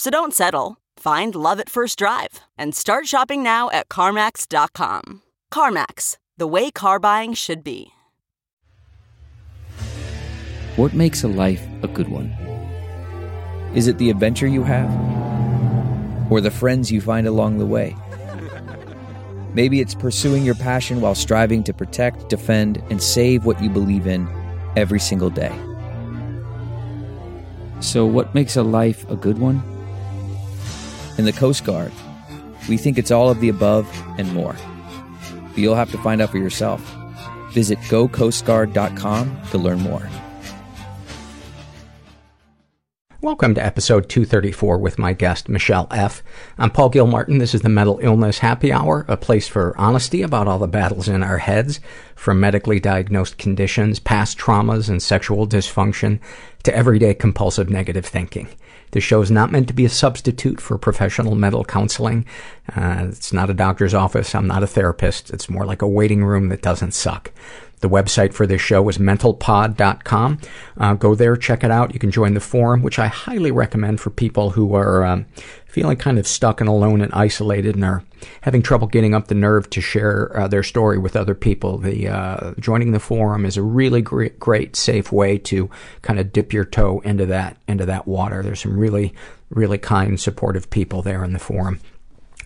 So don't settle. Find love at first drive and start shopping now at CarMax.com. CarMax, the way car buying should be. What makes a life a good one? Is it the adventure you have? Or the friends you find along the way? Maybe it's pursuing your passion while striving to protect, defend, and save what you believe in every single day. So, what makes a life a good one? In the Coast Guard, we think it's all of the above and more. But you'll have to find out for yourself. Visit gocoastguard.com to learn more. Welcome to episode 234 with my guest, Michelle F. I'm Paul Gilmartin. This is the Mental Illness Happy Hour, a place for honesty about all the battles in our heads, from medically diagnosed conditions, past traumas, and sexual dysfunction, to everyday compulsive negative thinking. The show is not meant to be a substitute for professional mental counseling. Uh, it's not a doctor's office. I'm not a therapist. It's more like a waiting room that doesn't suck. The website for this show is mentalpod.com. Uh, go there, check it out. You can join the forum, which I highly recommend for people who are um, feeling kind of stuck and alone and isolated and are having trouble getting up the nerve to share uh, their story with other people. The uh, joining the forum is a really great, great, safe way to kind of dip your toe into that into that water. There's some really, really kind, supportive people there in the forum.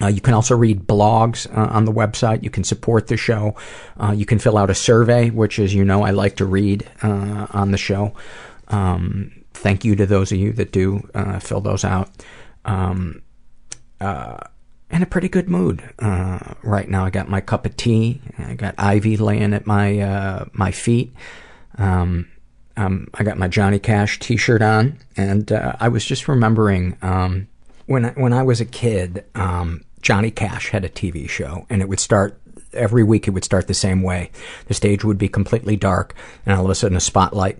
Uh, you can also read blogs uh, on the website. You can support the show. Uh, you can fill out a survey, which, as you know, I like to read uh, on the show. Um, thank you to those of you that do uh, fill those out. Um, uh, in a pretty good mood right now. I got my cup of tea. I got Ivy laying at my my feet. Um, um, I got my Johnny Cash T-shirt on, and I was just remembering. When I, when I was a kid, um, Johnny Cash had a TV show, and it would start every week. It would start the same way. The stage would be completely dark, and all of a sudden, a spotlight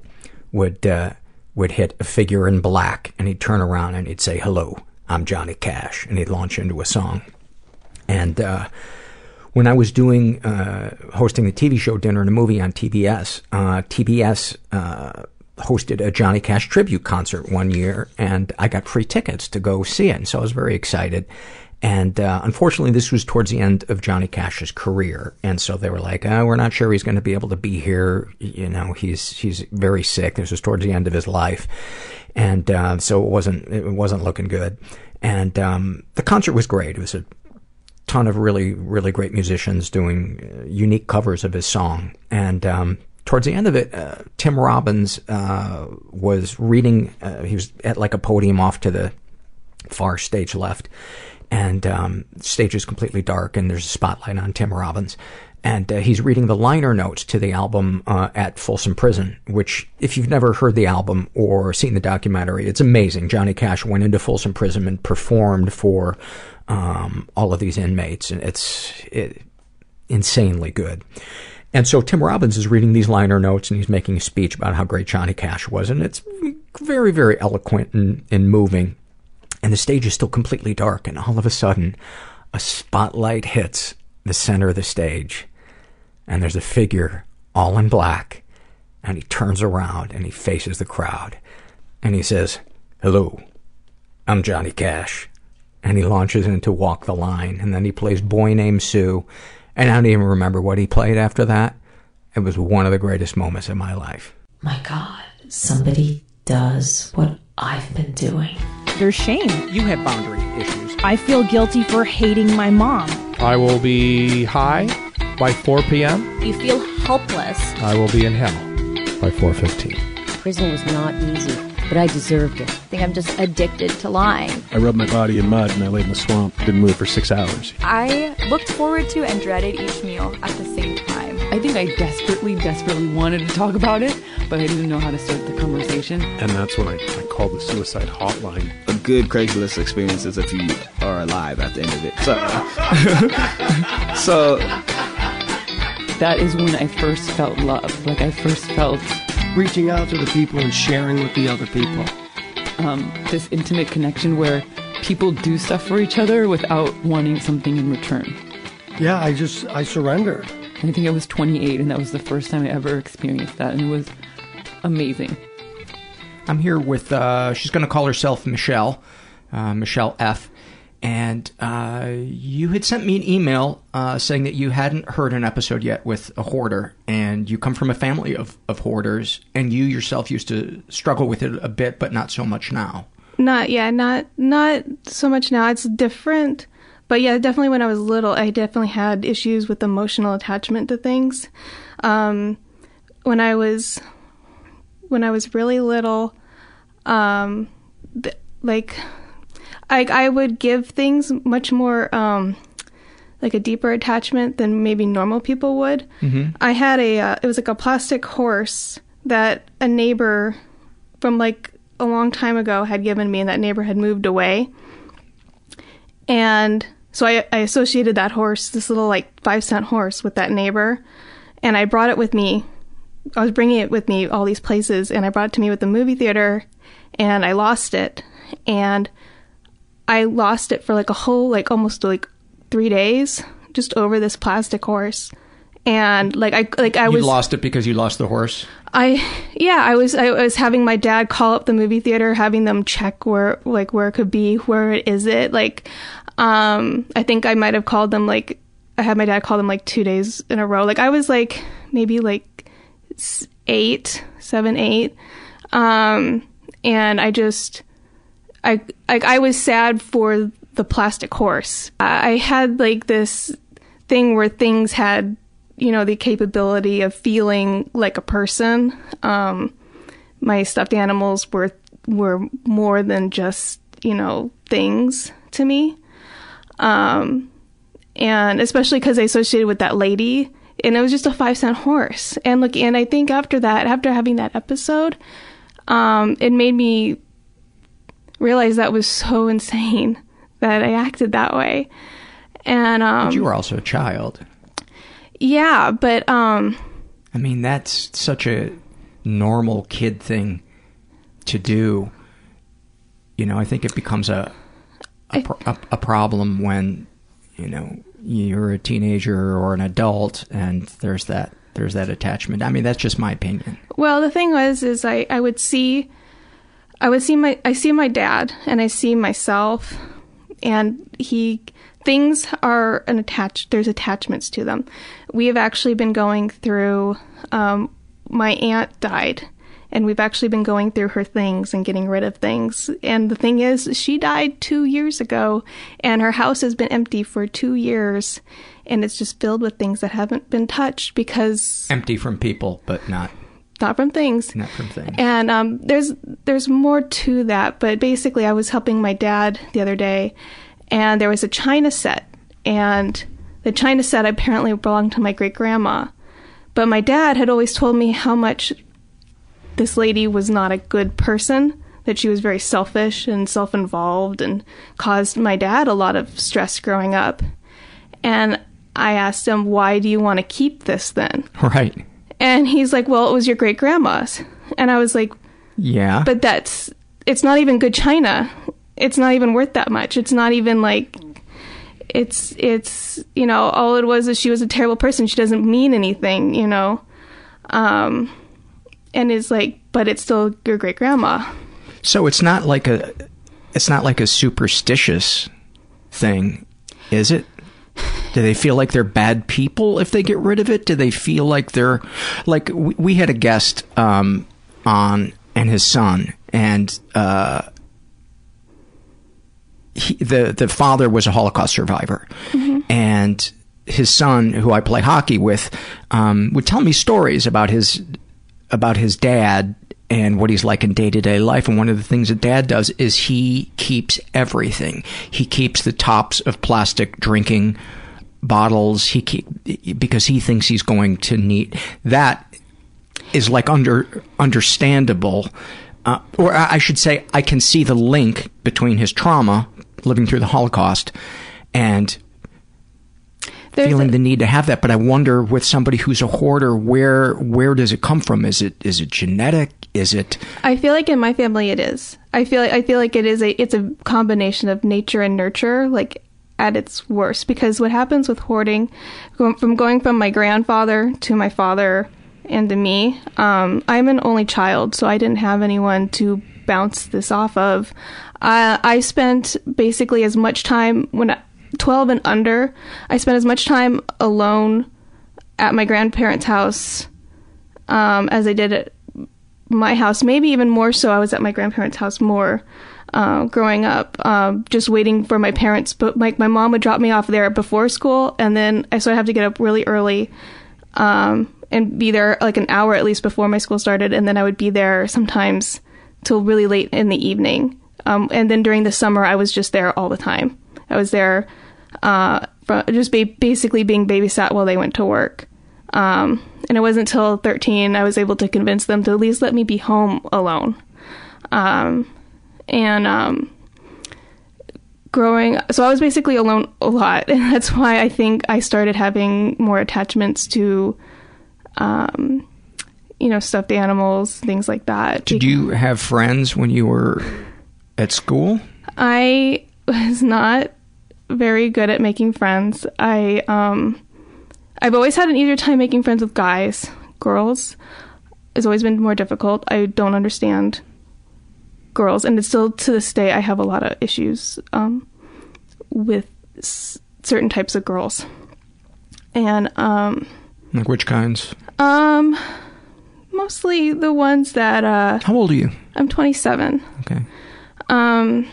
would uh, would hit a figure in black, and he'd turn around and he'd say, "Hello, I'm Johnny Cash," and he'd launch into a song. And uh, when I was doing uh, hosting the TV show Dinner and a Movie on TBS, uh, TBS uh, hosted a Johnny Cash tribute concert one year, and I got free tickets to go see it, and so I was very excited. And uh, unfortunately, this was towards the end of Johnny Cash's career, and so they were like, oh, "We're not sure he's going to be able to be here. You know, he's he's very sick. This was towards the end of his life, and uh, so it wasn't it wasn't looking good." And um, the concert was great. It was a ton of really really great musicians doing uh, unique covers of his song, and um, towards the end of it, uh, Tim Robbins uh, was reading. Uh, he was at like a podium off to the far stage left, and um, stage is completely dark, and there's a spotlight on Tim Robbins. And uh, he's reading the liner notes to the album uh, at Folsom Prison, which, if you've never heard the album or seen the documentary, it's amazing. Johnny Cash went into Folsom Prison and performed for um, all of these inmates, and it's it, insanely good. And so Tim Robbins is reading these liner notes and he's making a speech about how great Johnny Cash was. And it's very, very eloquent and, and moving. And the stage is still completely dark. And all of a sudden, a spotlight hits the center of the stage. And there's a figure all in black. And he turns around and he faces the crowd. And he says, Hello, I'm Johnny Cash. And he launches into Walk the Line. And then he plays Boy Named Sue and I don't even remember what he played after that. It was one of the greatest moments in my life. My God, somebody does what I've been doing. There's shame. You have boundary issues. I feel guilty for hating my mom. I will be high by 4 p.m. You feel helpless. I will be in hell by 4:15. Prison was not easy, but I deserved it. I think I'm just addicted to lying. I rubbed my body in mud and I laid in the swamp. Didn't move for six hours. I looked forward to and dreaded each meal at the same time. I think I desperately, desperately wanted to talk about it, but I didn't know how to start the conversation. And that's when I, I called the suicide hotline. A good Craigslist experience is if you are alive at the end of it. So, so that is when I first felt love. Like I first felt reaching out to the people and sharing with the other people. Um, this intimate connection where people do stuff for each other without wanting something in return. Yeah, I just I surrendered. I think I was 28, and that was the first time I ever experienced that, and it was amazing. I'm here with, uh, she's going to call herself Michelle, uh, Michelle F. And uh, you had sent me an email uh, saying that you hadn't heard an episode yet with a hoarder, and you come from a family of, of hoarders, and you yourself used to struggle with it a bit, but not so much now. Not yeah, not not so much now. It's different. But yeah, definitely when I was little, I definitely had issues with emotional attachment to things. Um, when I was when I was really little, um, th- like I I would give things much more um, like a deeper attachment than maybe normal people would. Mm-hmm. I had a uh, it was like a plastic horse that a neighbor from like a long time ago had given me, and that neighbor had moved away. And so I, I associated that horse, this little like five cent horse, with that neighbor, and I brought it with me. I was bringing it with me all these places, and I brought it to me with the movie theater, and I lost it, and I lost it for like a whole like almost like three days just over this plastic horse, and like I like I you was lost it because you lost the horse. I yeah, I was I was having my dad call up the movie theater, having them check where like where it could be, where is it? Like um I think I might have called them like I had my dad call them like 2 days in a row. Like I was like maybe like eight, seven, eight, Um and I just I like I was sad for the plastic horse. I had like this thing where things had you know the capability of feeling like a person. Um, my stuffed animals were were more than just you know things to me, um, and especially because I associated with that lady, and it was just a five cent horse. And look, and I think after that, after having that episode, um, it made me realize that was so insane that I acted that way. And um, but you were also a child. Yeah, but um I mean that's such a normal kid thing to do. You know, I think it becomes a a, pro- a, a problem when you know you're a teenager or an adult and there's that there's that attachment. I mean, that's just my opinion. Well, the thing was is I I would see I would see my I see my dad and I see myself and he things are an attached there's attachments to them. We have actually been going through um, my aunt died and we've actually been going through her things and getting rid of things. And the thing is she died two years ago and her house has been empty for two years and it's just filled with things that haven't been touched because empty from people but not not from things. Not from things. And um, there's there's more to that but basically i was helping my dad the other day and there was a china set and the china set apparently belonged to my great grandma but my dad had always told me how much this lady was not a good person that she was very selfish and self-involved and caused my dad a lot of stress growing up. And i asked him why do you want to keep this then? Right and he's like well it was your great grandma's and i was like yeah but that's it's not even good china it's not even worth that much. It's not even like it's it's you know all it was is she was a terrible person. She doesn't mean anything, you know. Um, and it's like, but it's still your great grandma. So it's not like a it's not like a superstitious thing, is it? Do they feel like they're bad people if they get rid of it? Do they feel like they're like we, we had a guest um, on and his son and uh, he, the the father was a Holocaust survivor, Mm-hmm. and his son, who I play hockey with, um, would tell me stories about his about his dad and what he's like in day to day life. And one of the things that dad does is he keeps everything. He keeps the tops of plastic drinking bottles. He keep because he thinks he's going to need that is like under understandable. Uh, or I I should say, I can see the link between his trauma, living through the Holocaust, and There's feeling a- the need to have that. But I wonder, with somebody who's a hoarder, where where does it come from? Is it is it genetic? Is it I feel like in my family it is. I feel like, I feel like it is a it's a combination of nature and nurture, like at its worst. Because what happens with hoarding, from going from my grandfather to my father and to me, um, I'm an only child, so I didn't have anyone to bounce this off of. I I spent basically as much time when I, 12 and under. I spent as much time alone at my grandparents' house um, as I did at my house, maybe even more so. I was at my grandparents' house more uh, growing up, um, just waiting for my parents. But my mom would drop me off there before school, and then I so I'd have to get up really early um, and be there like an hour at least before my school started, and then I would be there sometimes till really late in the evening. Um, and then during the summer, I was just there all the time. I was there, uh, just ba- basically being babysat while they went to work. Um, and it wasn't until 13 I was able to convince them to at least let me be home alone. Um, and um, growing, so I was basically alone a lot, and that's why I think I started having more attachments to, um, you know, stuffed animals, things like that. did you have friends when you were at school? I was not very good at making friends. I um I've always had an easier time making friends with guys. Girls has always been more difficult. I don't understand girls and it's still to this day I have a lot of issues um with s- certain types of girls. And um Like which kinds? um mostly the ones that uh How old are you? I'm 27. Okay. Um,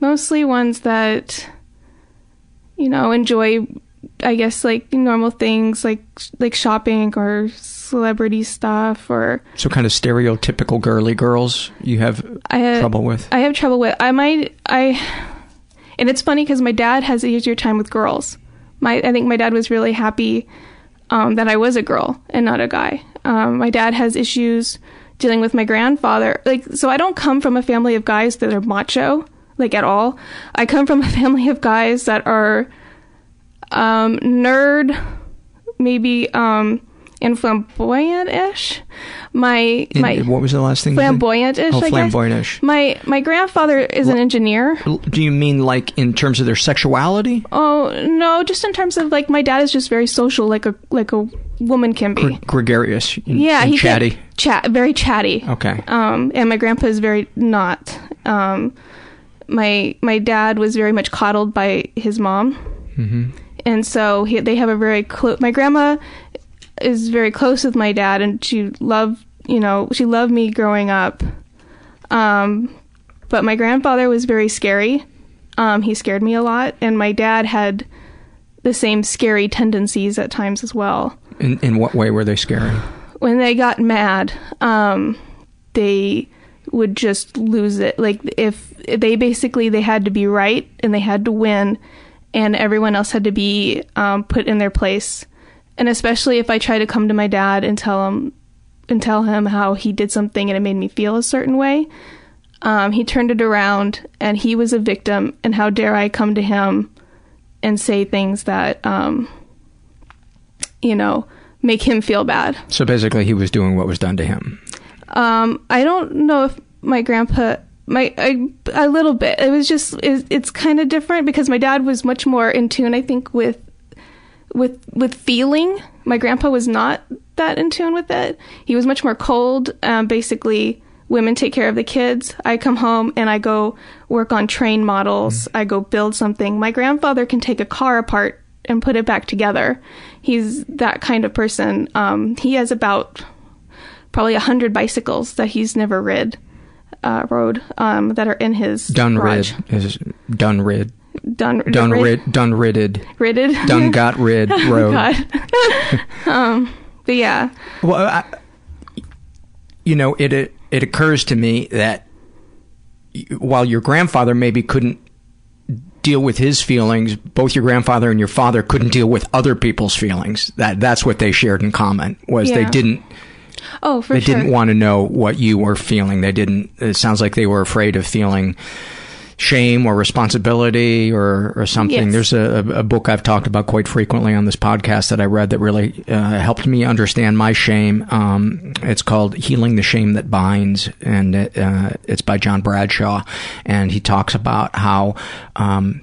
mostly ones that, you know, enjoy, I guess, like normal things like like shopping or celebrity stuff or So kind of stereotypical girly girls you have I have trouble with. I have trouble with. I might I, and it's funny because my dad has an easier time with girls. My I think my dad was really happy um, that I was a girl and not a guy. Um, my dad has issues dealing with my grandfather. Like, so I don't come from a family of guys that are macho, like at all. I come from a family of guys that are um, nerd, maybe um, and flamboyant-ish. My And my what was the last thing? flamboyant-ish. Oh, I guess. flamboyant-ish. My my grandfather is an engineer. Do you mean like in terms of their sexuality? Oh no, just in terms of like my dad is just very social, like a like a woman can be. Gre- gregarious. And, yeah, and he can- chatty. chat, very chatty. Okay. Um, and my grandpa is very not. Um, my my dad was very much coddled by his mom, Mm-hmm. and so he, they have a very close. My grandma is very close with my dad, and she loved you know she loved me growing up. Um, but my grandfather was very scary. Um, he scared me a lot, and my dad had the same scary tendencies at times as well In in what way were they scary? when they got mad, um, they would just lose it. Like if they basically they had to be right and they had to win, and everyone else had to be um, put in their place. And especially if I try to come to my dad and tell him and tell him how he did something and it made me feel a certain way, um, he turned it around and he was a victim. And how dare I come to him and say things that, um, you know, make him feel bad. So basically, he was doing what was done to him. Um, I don't know if my grandpa, my I, a little bit. It was just it, it's kind of different because my dad was much more in tune. I think with with with feeling. My grandpa was not that in tune with it. He was much more cold. Um, basically, women take care of the kids. I come home and I go work on train models. I go build something. My grandfather can take a car apart and put it back together. He's that kind of person. Um, he has about probably a hundred bicycles that he's never rid. uh, road um, that are in his Done garage. rid is done rid. Done, rid. Done rid- rid. Done ridded. Ridded. Done got rid road. God. um, but yeah, Well, I, you know, it, it it occurs to me that while your grandfather maybe couldn't deal with his feelings, both your grandfather and your father couldn't deal with other people's feelings. That that's what they shared in common was they didn't oh for they sure. didn't want to know what you were feeling. They didn't. It sounds like they were afraid of feeling shame or responsibility or, or something. Yes. There's a, a book I've talked about quite frequently on this podcast that I read that really uh, helped me understand my shame. Um, it's called Healing the Shame That Binds, and it, uh, it's by John Bradshaw. And he talks about how um,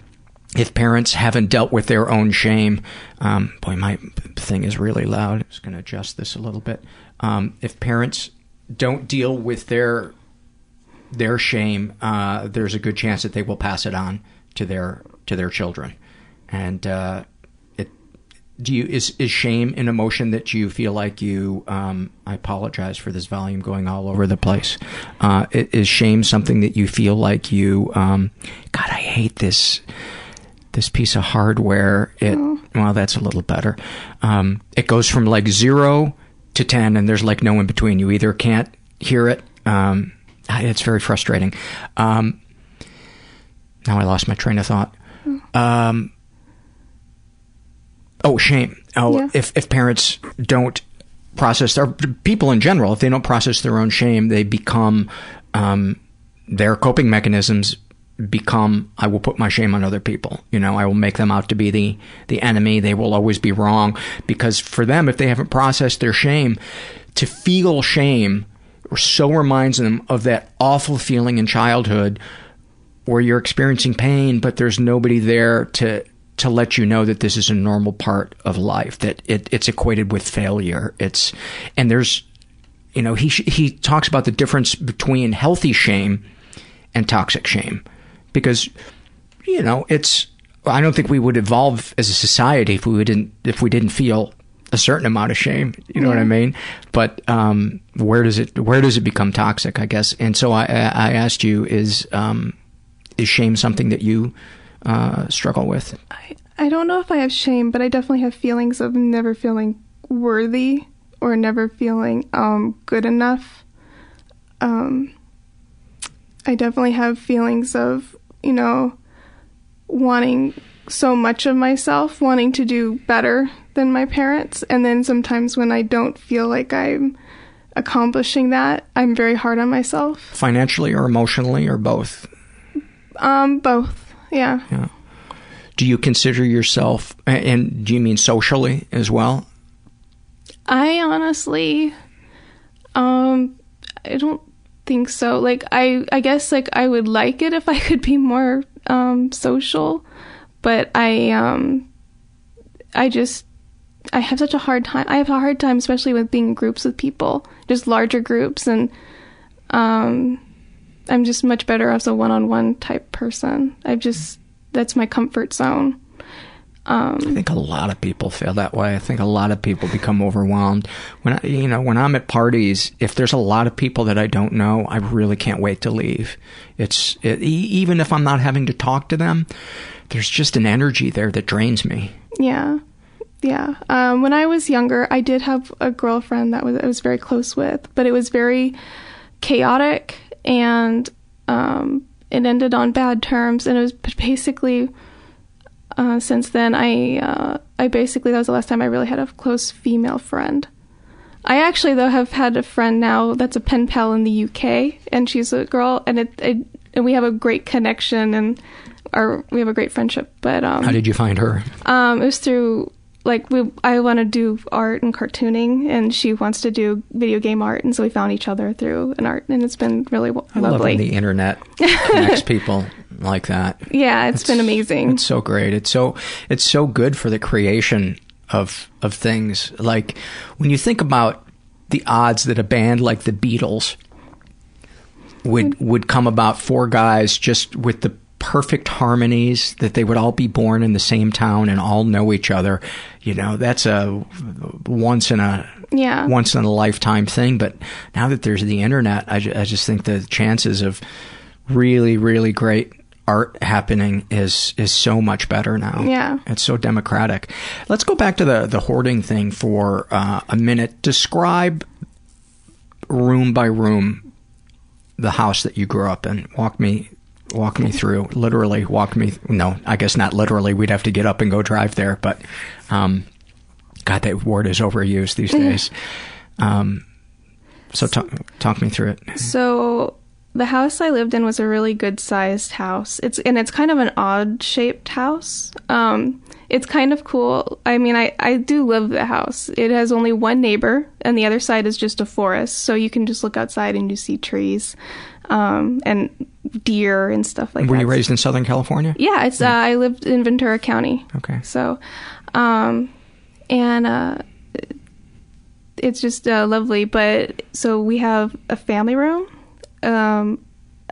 if parents haven't dealt with their own shame, um, boy, my thing is really loud. I'm just going to adjust this a little bit. Um, if parents don't deal with their their shame, uh, there's a good chance that they will pass it on to their to their children. And uh, it do you is is shame an emotion that you feel like you? Um, I apologize for this volume going all over the place. Uh, is shame something that you feel like you? Um, God, I hate this this piece of hardware. It well, that's a little better. Um, it goes from like zero to ten, and there's like no in between. You either can't hear it. Um, it's very frustrating. Um, now I lost my train of thought. Um, oh, shame. Oh, Yeah. if if parents don't process their people in general, if they don't process their own shame, they become um, their coping mechanisms become I will put my shame on other people. You know, I will make them out to be the the enemy. They will always be wrong because for them, if they haven't processed their shame, to feel shame so reminds them of that awful feeling in childhood where you're experiencing pain, but there's nobody there to to let you know that this is a normal part of life. That it, it's equated with failure. It's and there's you know he he talks about the difference between healthy shame and toxic shame because you know it's I don't think we would evolve as a society if we didn't if we didn't feel a certain amount of shame. You know what I mean? But um, where does it where does it become toxic? I guess. And so I I I asked you is um, is shame something that you uh, struggle with? I don't know if I have shame, but I definitely have feelings of never feeling worthy or never feeling um, good enough. Um, I definitely have feelings of, you know, wanting so much of myself, wanting to do better than my parents. And then sometimes when I don't feel like I'm accomplishing that, I'm very hard on myself. Financially or emotionally or both? Um, both. Yeah. Yeah. Do you consider yourself, and do you mean socially as well? I honestly, um, I don't think so. Like, I, I guess like I would like it if I could be more um social, but I, um, I just, I have such a hard time. I have a hard time, especially with being in groups with people, just larger groups, and um, I'm just much better as a one-on-one type person. I've just that's my comfort zone. Um, I think a lot of people feel that way. I think a lot of people become overwhelmed when I, you know when I'm at parties. If there's a lot of people that I don't know, I really can't wait to leave. It's it, even if I'm not having to talk to them, there's just an energy there that drains me. Yeah. Yeah. Um, when I was younger, I did have a girlfriend that was I was very close with, but it was very chaotic and um, it ended on bad terms. And it was basically uh, since then I uh, I basically that was the last time I really had a close female friend. I actually though have had a friend now that's a pen pal in the UK, and she's a girl, and it, it and we have a great connection and our we have a great friendship. But um, How did you find her? um, it was through like we. I want to do art and cartooning, and she wants to do video game art, and so we found each other through an art, and it's been really w- I love lovely. when the internet connects people like that. yeah, it's been amazing. It's so great. It's so it's so good for the creation of of things. Like when you think about the odds that a band like the Beatles would mm. would come about four guys just with the perfect harmonies that they would all be born in the same town and all know each other you know that's a once in a Yeah. once in a lifetime thing. But now that there's the internet, I, ju- I just think the chances of really, really great art happening is is so much better now. Yeah. It's so democratic. Let's go back to the the hoarding thing for uh, a minute. Describe room by room the house that you grew up in. Walk me walk me through. Literally walk me. No, I guess not literally. We'd have to get up and go drive there. But um, God, that word is overused these days. Um, so talk talk me through it. So the house I lived in was a really good sized house. It's and it's kind of an odd shaped house. Um, it's kind of cool. I mean, I, I do love the house. It has only one neighbor, and the other side is just a forest. So you can just look outside and you see trees, um, and deer and stuff like Were that. Were you raised in Southern California? Yeah, it's uh, I lived in Ventura County. Okay. So, um, and uh, it's just uh, lovely. But so we have a family room, um,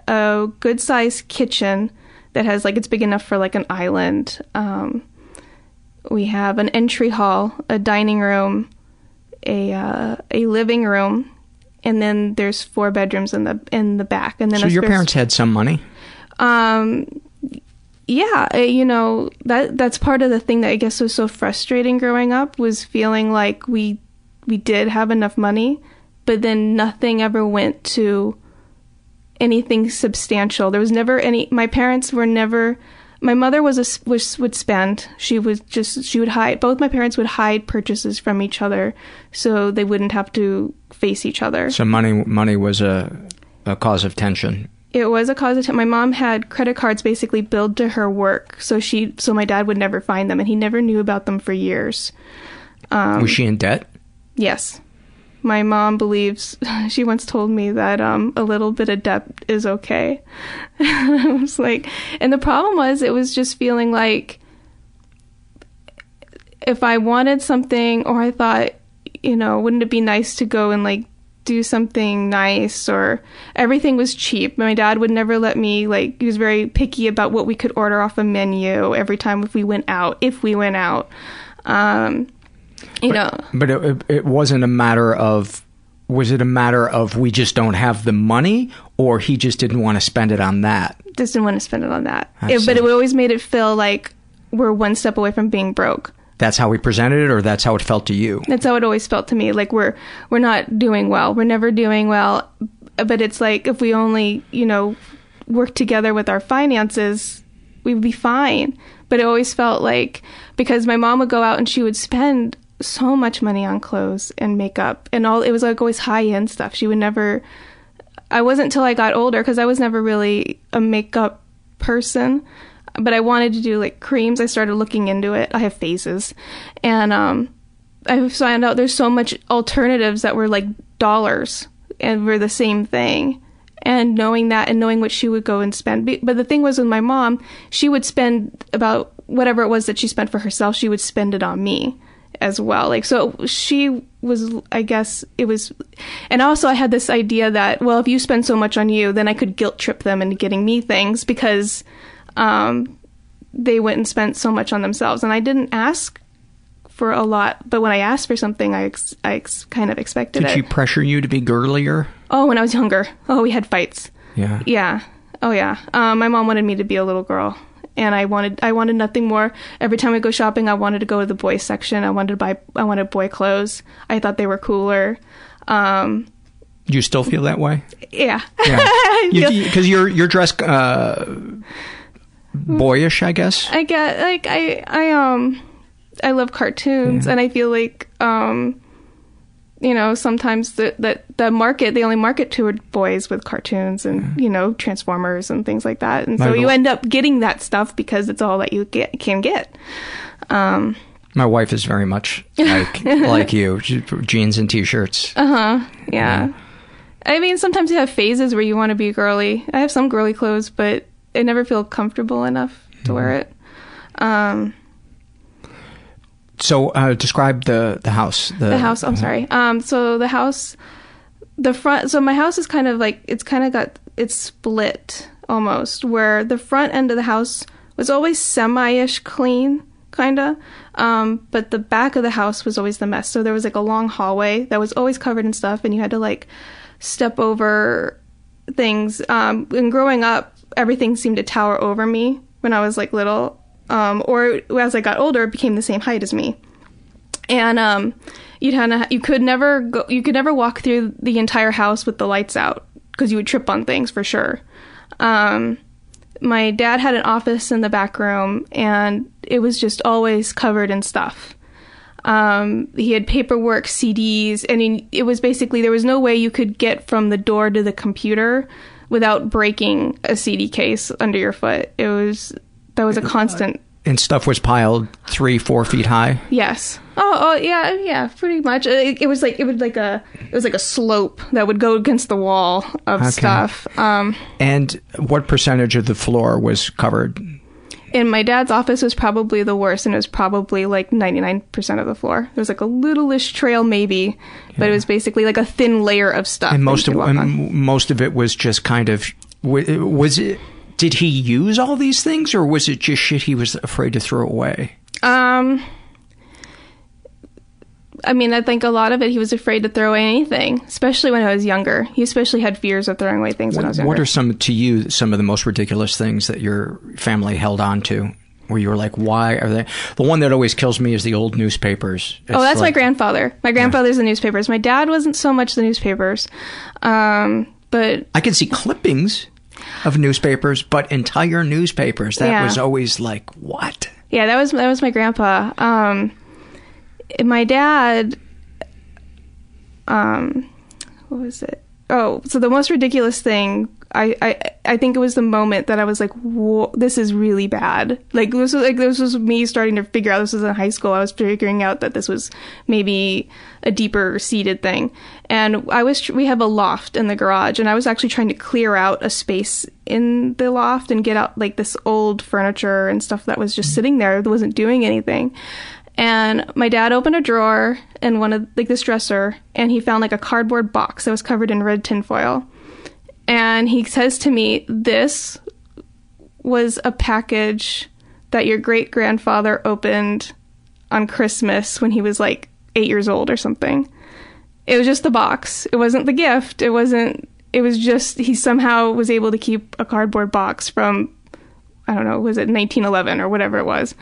a good sized kitchen that has like it's big enough for like an island. Um, we have an entry hall, a dining room, a uh, a living room, and then there's four bedrooms in the in the back. And then So your parents had some money. um, yeah, uh, you know that that's part of the thing that I guess was so frustrating growing up was feeling like we we did have enough money, but then nothing ever went to anything substantial. There was never any. My parents were never. My mother was a was would spend. She was just she would hide. Both my parents would hide purchases from each other, so they wouldn't have to face each other. So money money was a a cause of tension. It was a cause of tension. My mom had credit cards basically billed to her work, so she so my dad would never find them, and he never knew about them for years. Um, was she in debt? Yes, my mom believes. She once told me that um, a little bit of debt is okay. I was like, and the problem was, it was just feeling like if I wanted something, or I thought, you know, wouldn't it be nice to go and like do something nice or everything was cheap. My dad would never let me like he was very picky about what we could order off a menu every time if we went out, if we went out. Um you know, But it, it, wasn't a matter of. Was it a matter of we just don't have the money, or he just didn't want to spend it on that? just didn't want to spend it on that. It- but it always made it feel like we're one step away from being broke. That's how we presented it, or that's how it felt to you. That's how it always felt to me. Like we're we're not doing well. We're never doing well. But it's like if we only, you know, work together with our finances, we would be fine. But it always felt like because my mom would go out and she would spend so much money on clothes and makeup and all it was like always high end stuff. She would never I wasn't until I got older because I was never really a makeup person, but I wanted to do like creams. I started looking into it. I have phases, and um, I found out there's so much alternatives that were like dollars and were the same thing. And knowing that and knowing what she would go and spend, but the thing was with my mom, she would spend about whatever it was that she spent for herself. She would spend it on me as well. Like so she was I guess it was and also I had this idea that well if you spend so much on you then I could guilt trip them into getting me things because um they went and spent so much on themselves and I didn't ask for a lot but when I asked for something I ex- I ex- kind of expected Did it. she pressure you to be girlier? oh when I was younger. Oh we had fights. Yeah. Yeah. Oh yeah. Um, my mom wanted me to be a little girl, and I wanted I wanted nothing more. Every time I go shopping, I wanted to go to the boys section. I wanted to buy I wanted boy clothes. I thought they were cooler. Um, Do you still feel that way? yeah. Yeah. I feel- Because you're you're dressed uh, boyish, I guess. I get like I I um I love cartoons, and I feel like um you know sometimes the the the market they only market to boys with cartoons and you know Transformers and things like that, and so My you end up getting that stuff because it's all that you get can get. Um, My wife is very much like like you, jeans and t-shirts. Uh huh. Yeah. I mean, sometimes you have phases where you want to be girly. I have some girly clothes, but I never feel comfortable enough to wear it. Um, So uh, describe the the house. The, the house. I'm sorry. Um, so the house, the front. So my house is kind of like it's kind of got it's split almost, where the front end of the house was always semi-ish clean, kind of. Um, but the back of the house was always the mess. So there was like a long hallway that was always covered in stuff, and you had to like step over things. Um, and growing up, everything seemed to tower over me when I was like little. Um, or as I got older, became the same height as me. And um, you'd have you could never go, you could never walk through the entire house with the lights out because you would trip on things for sure. Um, my dad had an office in the back room, and it was just always covered in stuff. Um, he had paperwork, CDs, and he, it was basically there was no way you could get from the door to the computer without breaking a CD case under your foot. It was that was a constant. And stuff was piled three, four feet high. Yes. Oh, oh yeah, yeah, pretty much. It, it was like it was like a it was like a slope that would go against the wall of okay. stuff. Um, and what percentage of the floor was covered? In my dad's office was probably the worst, and it was probably like ninety nine percent of the floor. There was like a littleish trail, maybe, yeah. but it was basically like a thin layer of stuff. And most of and most of it was just kind of was it did he use all these things, or was it just shit he was afraid to throw away? Um, I mean, I think a lot of it he was afraid to throw away anything, especially when I was younger. He especially had fears of throwing away things what, when I was younger. What are some to you some of the most ridiculous things that your family held on to? Where you were like, why are they? The one that always kills me is the old newspapers. It's oh, that's like, my grandfather. My grandfather's yeah. the newspapers. My dad wasn't so much the newspapers, um, but I can see clippings of newspapers, but entire newspapers. That yeah. was always like, what? Yeah, that was that was my grandpa. Um, my dad. Um, what was it? Oh, so the most ridiculous thing I, I I think it was the moment that I was like, this is really bad. Like this was like this was me starting to figure out. This was in high school. I was figuring out that this was maybe a deeper seated thing. And I was we have a loft in the garage, and I was actually trying to clear out a space in the loft and get out like this old furniture and stuff that was just sitting there that wasn't doing anything. And my dad opened a drawer in one of like this dresser, and he found like a cardboard box that was covered in red tinfoil and he says to me, This was a package that your great grandfather opened on Christmas when he was like eight years old or something. It was just the box. It wasn't the gift. It wasn't, it was just, he somehow was able to keep a cardboard box from, I don't know, was it 1911 or whatever it was.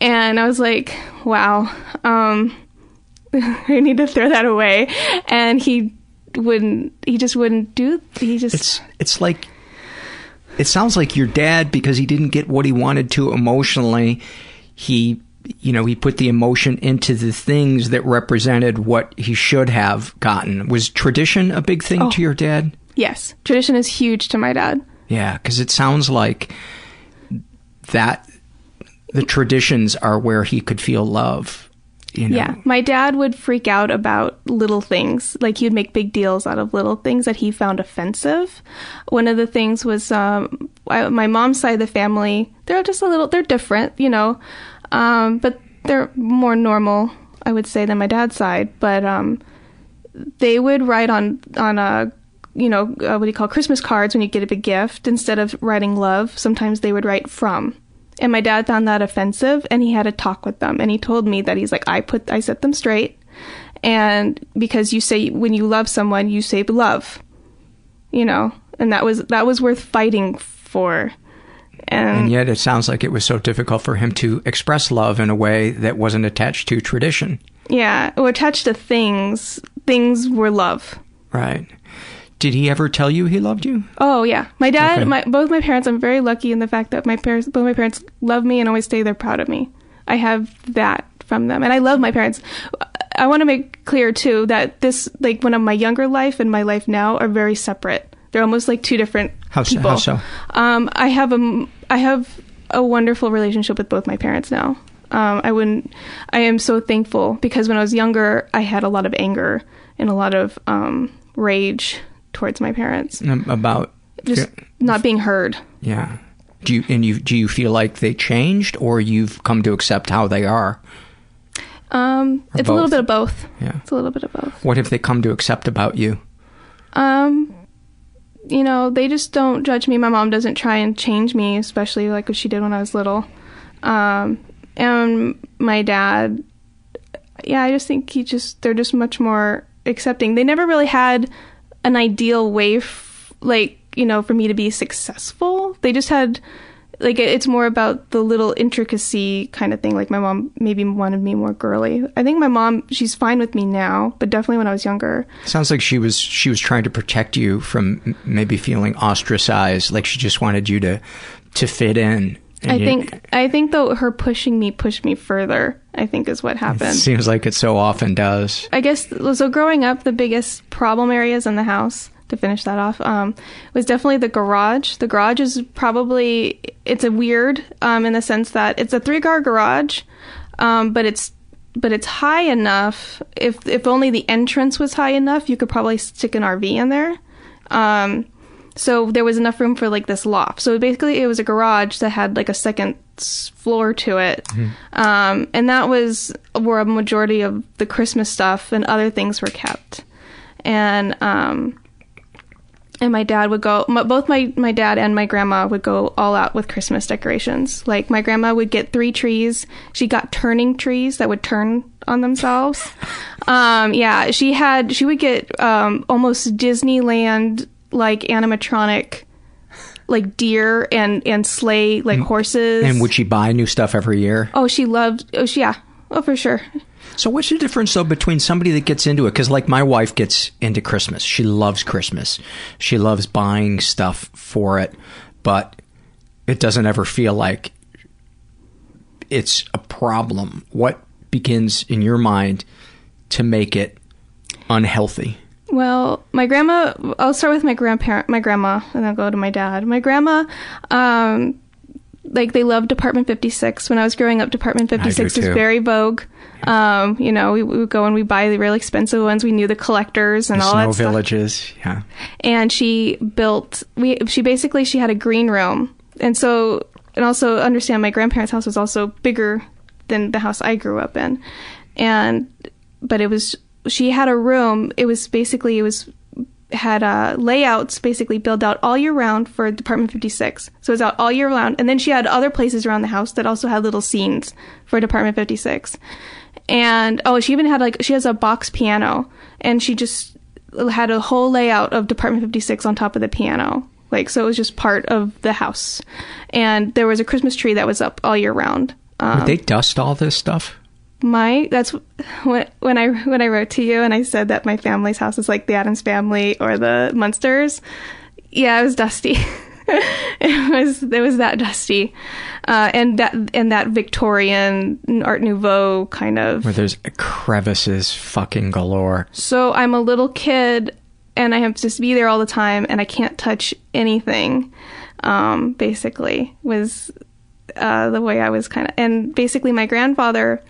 And I was like, wow, um, I need to throw that away. And he wouldn't he just wouldn't do he just it's it's like it sounds like your dad because he didn't get what he wanted to emotionally he you know he put the emotion into the things that represented what he should have gotten was tradition a big thing oh, to your dad yes tradition is huge to my dad yeah because it sounds like that the traditions are where he could feel love you know. Yeah, my dad would freak out about little things. Like he would make big deals out of little things that he found offensive. One of the things was um, I, my mom's side of the family. They're just a little. They're different, you know, um, but they're more normal, I would say, than my dad's side. But um, they would write on on a you know, uh, what do you call Christmas cards when you get a big gift? Instead of writing love, sometimes they would write from. And my dad found that offensive and he had a talk with them and he told me that he's like, I put, I set them straight. And because you say, when you love someone, you say love, you know, and that was, that was worth fighting for. And, and yet it sounds like it was so difficult for him to express love in a way that wasn't attached to tradition. Yeah, or attached to things. Things were love. Right. Did he ever tell you he loved you? Oh yeah, my dad, okay. my both my parents. I'm very lucky in the fact that my parents, both my parents, love me and always say they're proud of me. I have that from them, and I love my parents. I want to make clear too that this, like, one of my younger life and my life now are very separate. They're almost like two different how people. How so? Um, I have a, I have a wonderful relationship with both my parents now. Um, I wouldn't. I am so thankful because when I was younger, I had a lot of anger and a lot of um, rage towards my parents about just not being heard. Yeah. Do you and you do you feel like they changed or you've come to accept how they are? Um, or it's both? a little bit of both. Yeah, it's a little bit of both. What have they come to accept about you? Um, you know, they just don't judge me. My mom doesn't try and change me, especially like what she did when I was little. Um, and my dad, yeah, I just think he just they're just much more accepting. They never really had an ideal way, f- like you know, for me to be successful. They just had like it's more about the little intricacy kind of thing. Like my mom maybe wanted me more girly. I think my mom she's fine with me now, but definitely when I was younger. Sounds like she was she was trying to protect you from maybe feeling ostracized. Like she just wanted you to to fit in. I you, think I think though her pushing me pushed me further. I think is what happened. seems like it so often does. I guess so. Growing up, the biggest problem areas in the house to finish that off um, was definitely the garage. The garage is probably it's a weird um, in the sense that it's a three car garage, um, but it's but it's high enough. If if only the entrance was high enough, you could probably stick an RV in there. Um, so there was enough room for like this loft. So basically, it was a garage that had like a second floor to it, mm-hmm. um, and that was where a majority of the Christmas stuff and other things were kept. And um, and my dad would go my, both my, my dad and my grandma would go all out with christmas decorations. Like my grandma would get three trees. She got turning trees that would turn on themselves. Um, yeah she had she would get um, almost disneyland like animatronic like deer and and sleigh like horses. and would she buy new stuff every year? Oh she loved oh she, yeah. Oh for sure so what's the difference though between somebody that gets into it? Because like my wife gets into Christmas. She loves Christmas. She loves buying stuff for it, but it doesn't ever feel like it's a problem. What begins in your mind to make it unhealthy? Well, my grandma. I'll start with my grandparent, my grandma, and I'll go to my dad. My grandma, um, like they loved Department 56. When I was growing up, Department 56 was very vogue. Um, you know, we, we, would go and we buy the really expensive ones. We knew the collectors and the all snow that stuff. villages, yeah. And she built. We she basically she had a green room, and so and also understand my grandparents' house was also bigger than the house I grew up in, and but it was she had a room. It was basically it was had uh, layouts basically built out all year round for Department 56. So it was out all year round. And then she had other places around the house that also had little scenes for Department 56. And oh, she even had like, she has a box piano and she just had a whole layout of Department 56 on top of the piano. Like, so it was just part of the house. And there was a Christmas tree that was up all year round. Um, Would they dust all this stuff? My that's when when I when I wrote to you and I said that my family's house is like the Addams family or the Munsters. Yeah, it was dusty. it was it was that dusty, uh, and that and that Victorian Art Nouveau kind of where there's crevices fucking galore. So I'm a little kid and I have to be there all the time and I can't touch anything. Um, basically was uh, the way I was kind of and basically my grandfather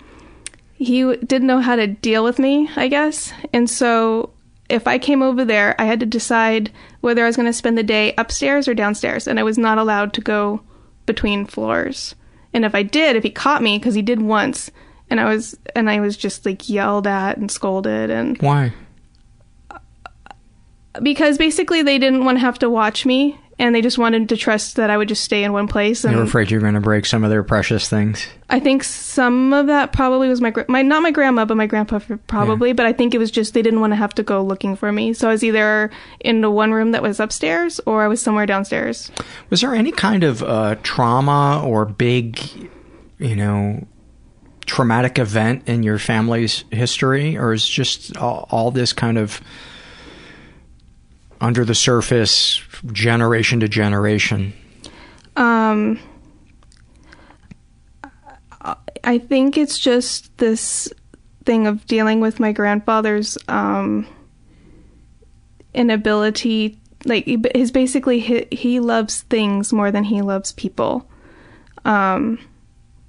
he didn't know how to deal with me, I guess. And so if I came over there, I had to decide whether I was going to spend the day upstairs or downstairs, and I was not allowed to go between floors. And if I did, if he caught me, because he did once, and I was and I was just like yelled at and scolded and why? Because basically they didn't want to have to watch me and they just wanted to trust that I would just stay in one place. And they were afraid you were going to break some of their precious things. I think some of that probably was my my not my grandma, but my grandpa probably. Yeah. But I think it was just they didn't want to have to go looking for me, so I was either in the one room that was upstairs or I was somewhere downstairs. Was there any kind of uh, trauma or big, you know? traumatic event in your family's history or is just all, all this kind of under the surface, generation to generation? Um, I think it's just this thing of dealing with my grandfather's um, inability. Like, his basically, he, he loves things more than he loves people. Um,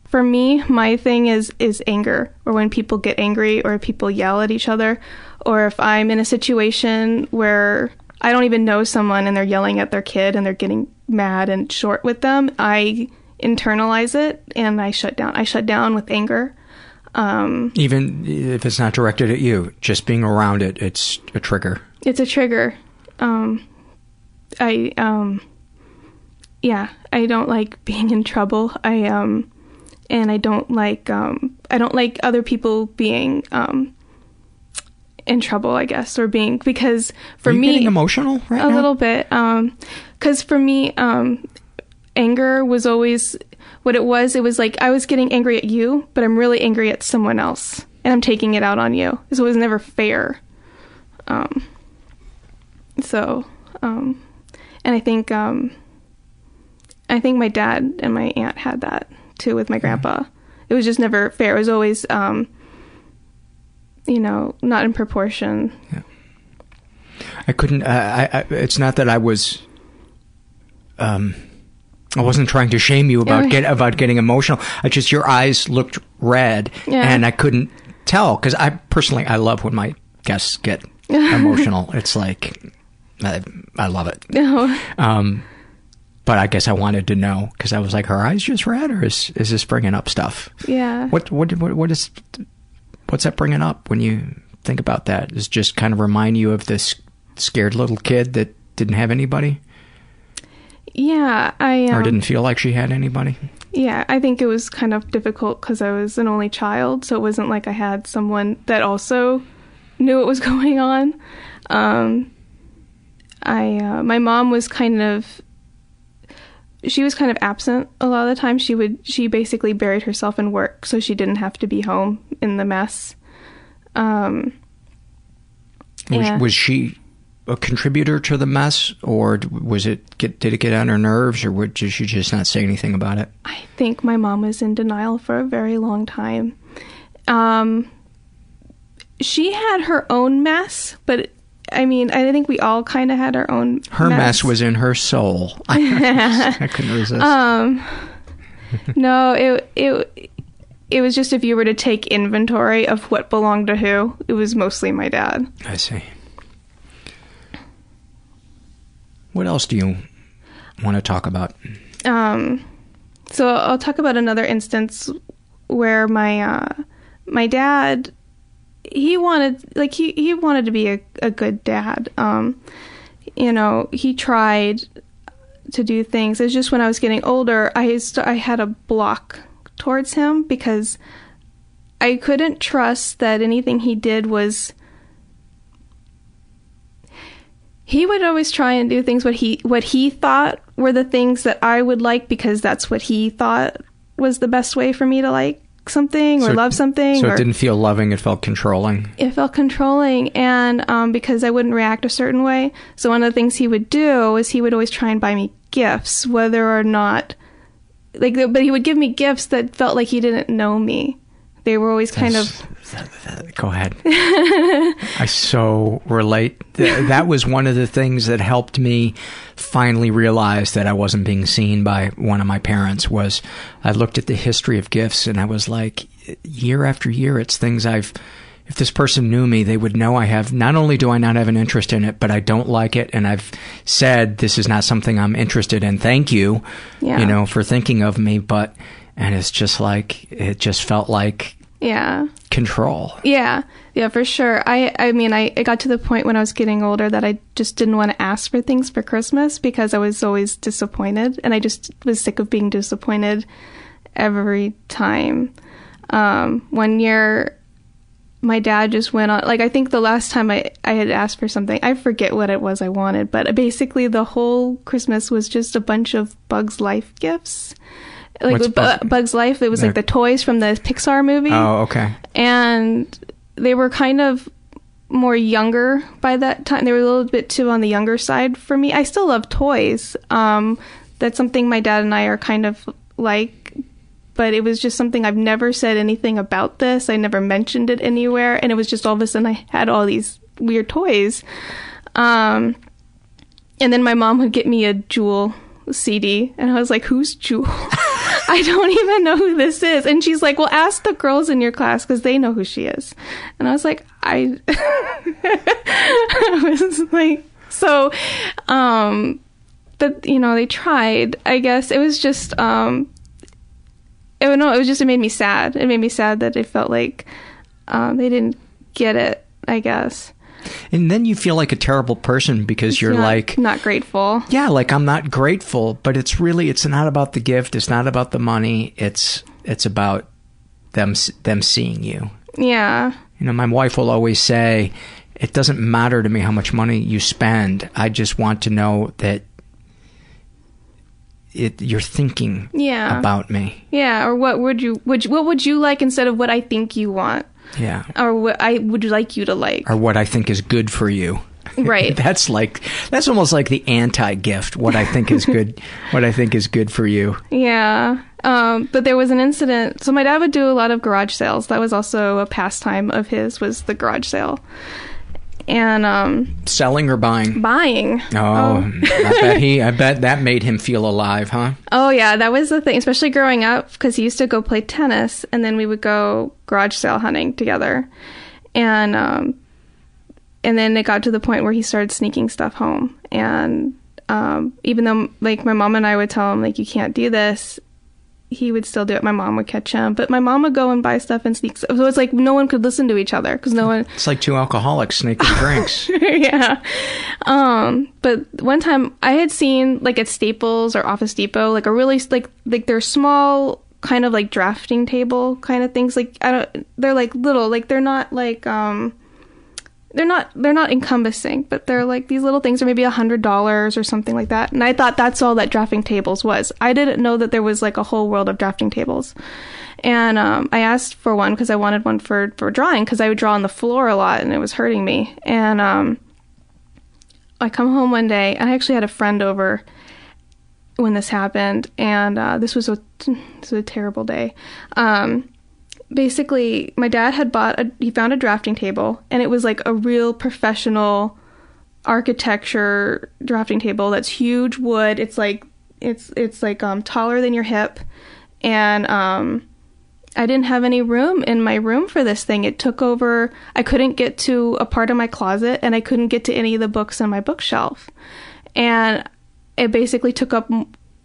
for me, my thing is is anger, or when people get angry, or people yell at each other, or if I'm in a situation where I don't even know someone and they're yelling at their kid and they're getting mad and short with them, I internalize it and I shut down. I shut down with anger. Um, even if it's not directed at you, just being around it, it's a trigger. It's a trigger. Um, I um, yeah, I don't like being in trouble. I um, and I don't like um, I don't like other people being um, in trouble, I guess, or being because for me emotional right a now? little bit Um, because for me um, anger was always what it was. It was like I was getting angry at you, but I'm really angry at someone else, and I'm taking it out on you. So it was never fair. Um, so, um, and I think um, I think my dad and my aunt had that too with my grandpa. It was just never fair. It was always, um, you know, not in proportion. Yeah. I couldn't. Uh, I, I. It's not that I was. Um, I wasn't trying to shame you about get about getting emotional. I just your eyes looked red, Yeah. and I couldn't tell because I personally I love when my guests get emotional. it's like I, I love it. No. Um, but I guess I wanted to know because I was like, her eyes just red, or is is this bringing up stuff? Yeah. What what what what is what's that bringing up when you think about that? Is it just kind of remind you of this scared little kid that didn't have anybody Yeah, I um, or didn't feel like she had anybody? Yeah, I think it was kind of difficult because I was an only child, so it wasn't like I had someone that also knew what was going on. Um, I uh, my mom was kind of she was kind of absent a lot of the time. She would she basically buried herself in work, so she didn't have to be home in the mess. Um, Was, yeah. was she a contributor to the mess, or was it get, did it get on her nerves, or would, did she just not say anything about it? I think my mom was in denial for a very long time. Um, she had her own mess, but I mean, I think we all kind of had our own. Her mess. was in her soul. I, I couldn't resist. Um, no, it it it was just if you were to take inventory of what belonged to who, it was mostly my dad. I see. What else do you want to talk about? Um, so I'll talk about another instance where my uh, my dad he wanted like he, he wanted to be a, a good dad. Um, you know, he tried to do things. It's just when I was getting older, I st- I had a block towards him because I couldn't trust that anything he did was he would always try and do things what he what he thought were the things that I would like because that's what he thought was the best way for me to like something or So- love something So or it didn't feel loving; it felt controlling. it felt controlling and um, because i wouldn't react a certain way so one of the things he would do is he would always try and buy me gifts whether or not like but he would give me gifts that felt like he didn't know me they were always kind of Go ahead. I so relate. That was one of the things that helped me finally realize that I wasn't being seen by one of my parents. Was I looked at the history of gifts and I was like, year after year, it's things I've. If this person knew me, they would know I have. Not only do I not have an interest in it, but I don't like it, and I've said this is not something I'm interested in. Thank you, Yeah. you know, for thinking of me. But and it's just like it just felt like yeah control. Yeah, yeah, for sure. I, I mean, I it got to the point when I was getting older that I just didn't want to ask for things for Christmas because I was always disappointed, and I just was sick of being disappointed every time. Um, one year, my dad just went on. Like, I think the last time I I had asked for something, I forget what it was I wanted, but basically the whole Christmas was just a bunch of Bugs Life gifts. Like What's with Bug- Bugs Life, it was like the toys from the Pixar movie Oh, okay. and they were kind of more younger by that time. They were a little bit too on the younger side for me. I still love toys. Um, that's something my dad and I are kind of like, but it was just something I've never said anything about this. I never mentioned it anywhere, and it was just all of a sudden I had all these weird toys. Um, and then my mom would get me a Jewel CD, and I was like, "Who's Jewel?" I don't even know who this is. And she's like, Well, ask the girls in your class because they know who she is. And I was like, I, I was like, so, um, but you know, they tried, I guess it was just, um, it, no, it was just, it made me sad. It made me sad that it felt like, um, they didn't get it, I guess. And then you feel like a terrible person because you're Not- like, not grateful. yeah, like I'm not grateful, but it's really, it's not about the gift. It's not about the money. It's, it's about them them seeing you. Yeah. You know, my wife will always say, "It doesn't matter to me how much money you spend. I just want to know that it, you're thinking yeah. about me." Yeah, or what would you would you, what would you like instead of what I think you want? Yeah. Or what I would like you to like. Or what I think is good for you. Right. that's like that's almost like the anti-gift. What I think is good. what I think is good for you. Yeah. Um, but there was an incident. So my dad would do a lot of garage sales. That was also a pastime of his. Was the garage sale. And um, selling or buying? Buying. Oh, oh. I bet he. I bet that made him feel alive, huh? Oh yeah, that was the thing, especially growing up, because he used to go play tennis, and then we would go garage sale hunting together, and um, and then it got to the point where he started sneaking stuff home and um, even though like my mom and i would tell him like you can't do this he would still do it. My mom would catch him. But my mom would go and buy stuff and sneak so it's like no one could listen to each other because no one it's like two alcoholics sneaking drinks. Yeah. Um but one time i had seen like at staples or office depot like a really like like they're small kind of like drafting table kind of things. Like i don't they're like little. Like they're not like um they're not they're not encompassing, but they're like these little things are maybe a hundred dollars or something like that. And I thought that's all that drafting tables was. I didn't know that there was like a whole world of drafting tables. And um, I asked for one because I wanted one for for drawing because I would draw on the floor a lot and it was hurting me. And um, I come home one day and I actually had a friend over when this happened, and uh, this was a this was a terrible day. Um, basically my dad had bought a he found a drafting table and it was like a real professional architecture drafting table that's huge wood it's like it's it's like um taller than your hip and um I didn't have any room in my room for this thing. It took over I couldn't get to a part of my closet and I couldn't get to any of the books on my bookshelf. And it basically took up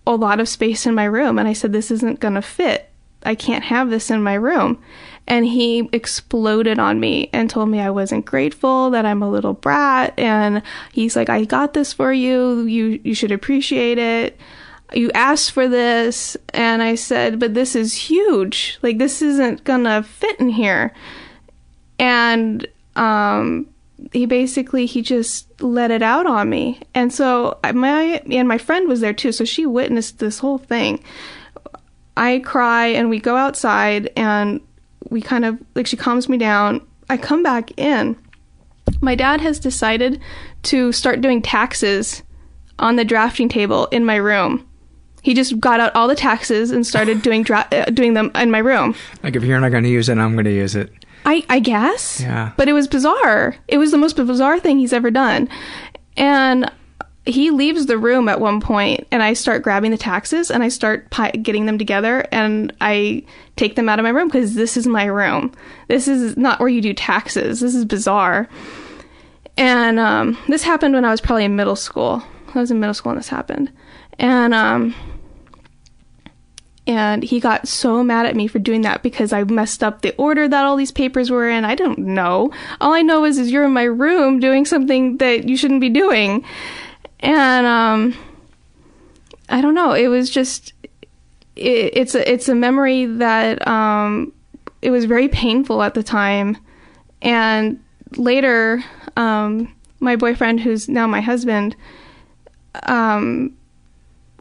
a lot of space in my room and I said this isn't going to fit I can't have this in my room. And he exploded on me and told me I wasn't grateful, that I'm a little brat. And he's like, I got this for you. You, you should appreciate it. You asked for this. And I said, but this is huge. Like, this isn't gonna fit in here. And, um, he basically he just let it out on me and so my and my friend was there too so she witnessed this whole thing I cry and we go outside and we kind of like she calms me down. I come back in. My dad has decided to start doing taxes on the drafting table in my room. He just got out all the taxes and started doing dra- uh, doing them in my room. Like if you're not going to use it, I'm going to use it. I I guess. Yeah. But it was bizarre. It was the most bizarre thing he's ever done. And he leaves the room at one point and I start grabbing the taxes and I start pi- getting them together and I take them out of my room because this is my room. This is not where you do taxes. This is bizarre. And um, this happened when I was probably in middle school. I was in middle school when this happened. And um, and he got so mad at me for doing that because I messed up the order that all these papers were in. I don't know. All I know is, is you're in my room doing something that you shouldn't be doing and um, I don't know. It was just it, it's a it's a memory that um, it was very painful at the time, and later, um, my boyfriend, who's now my husband, um,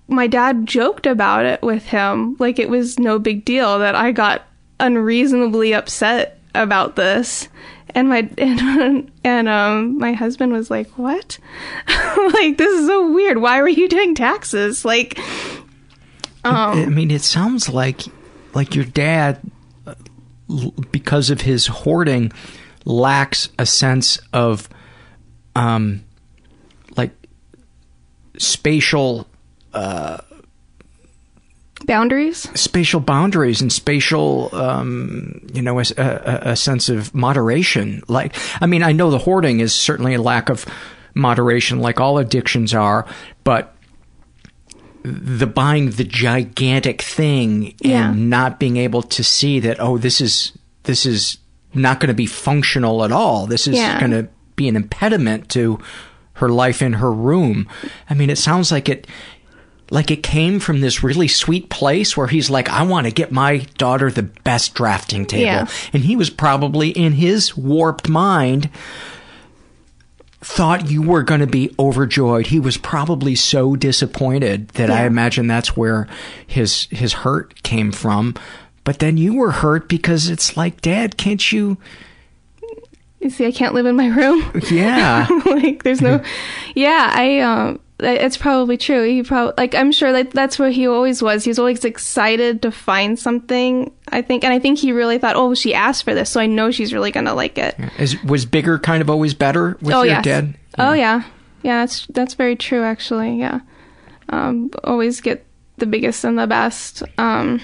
my dad joked about it with him, like it was no big deal that I got unreasonably upset about this and my and, and um my husband was like what? Like this is so weird. Why were you doing taxes? Like um, I mean it sounds like like your dad because of his hoarding lacks a sense of um like spatial uh boundaries spatial boundaries and spatial um, you know a, a, a, sense of moderation like i mean i know the hoarding is certainly a lack of moderation like all addictions are but the buying the gigantic thing yeah. and not being able to see that oh this is this is not going to be functional at all this is yeah. going to be an impediment to her life in her room i mean it sounds like it like it came from this really sweet place where he's like, I want to get my daughter the best drafting table. Yeah. And he was probably in his warped mind thought you were going to be overjoyed. He was probably so disappointed that I imagine that's where his his hurt came from. But then you were hurt because it's like, Dad, can't you? You see, I can't live in my room. Yeah. like there's no yeah i um it's probably true. He probably like i'm sure like that's where he always was. He was always excited to find something i think. And i think he really thought oh she asked for this so i know she's really gonna like it. Is was bigger kind of always better with oh your yes. dad? oh yeah. yeah. That's that's very true actually. Yeah. Um always get the biggest and the best. Um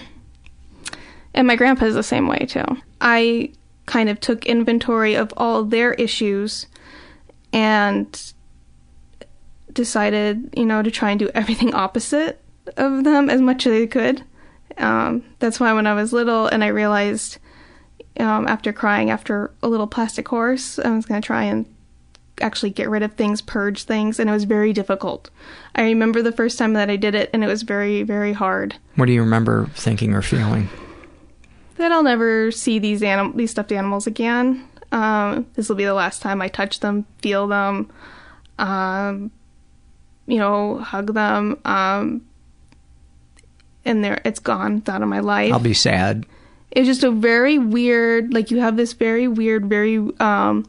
and my grandpa's the same way too. I kind of took inventory of all their issues and decided, you know, to try and do everything opposite of them as much as I could. Um, that's why when I was little and I realized um, after crying after a little plastic horse, I was going to try and actually get rid of things, purge things, and it was very difficult. I remember the first time that I did it, and it was very, very hard. What do you remember thinking or feeling? That I'll never see these anim- these stuffed animals again. Um, this will be the last time I touch them, feel them, um, you know, hug them. Um, and there, it's gone. It's out of my life. I'll be sad. It's just a very weird, like you have this very weird, very um,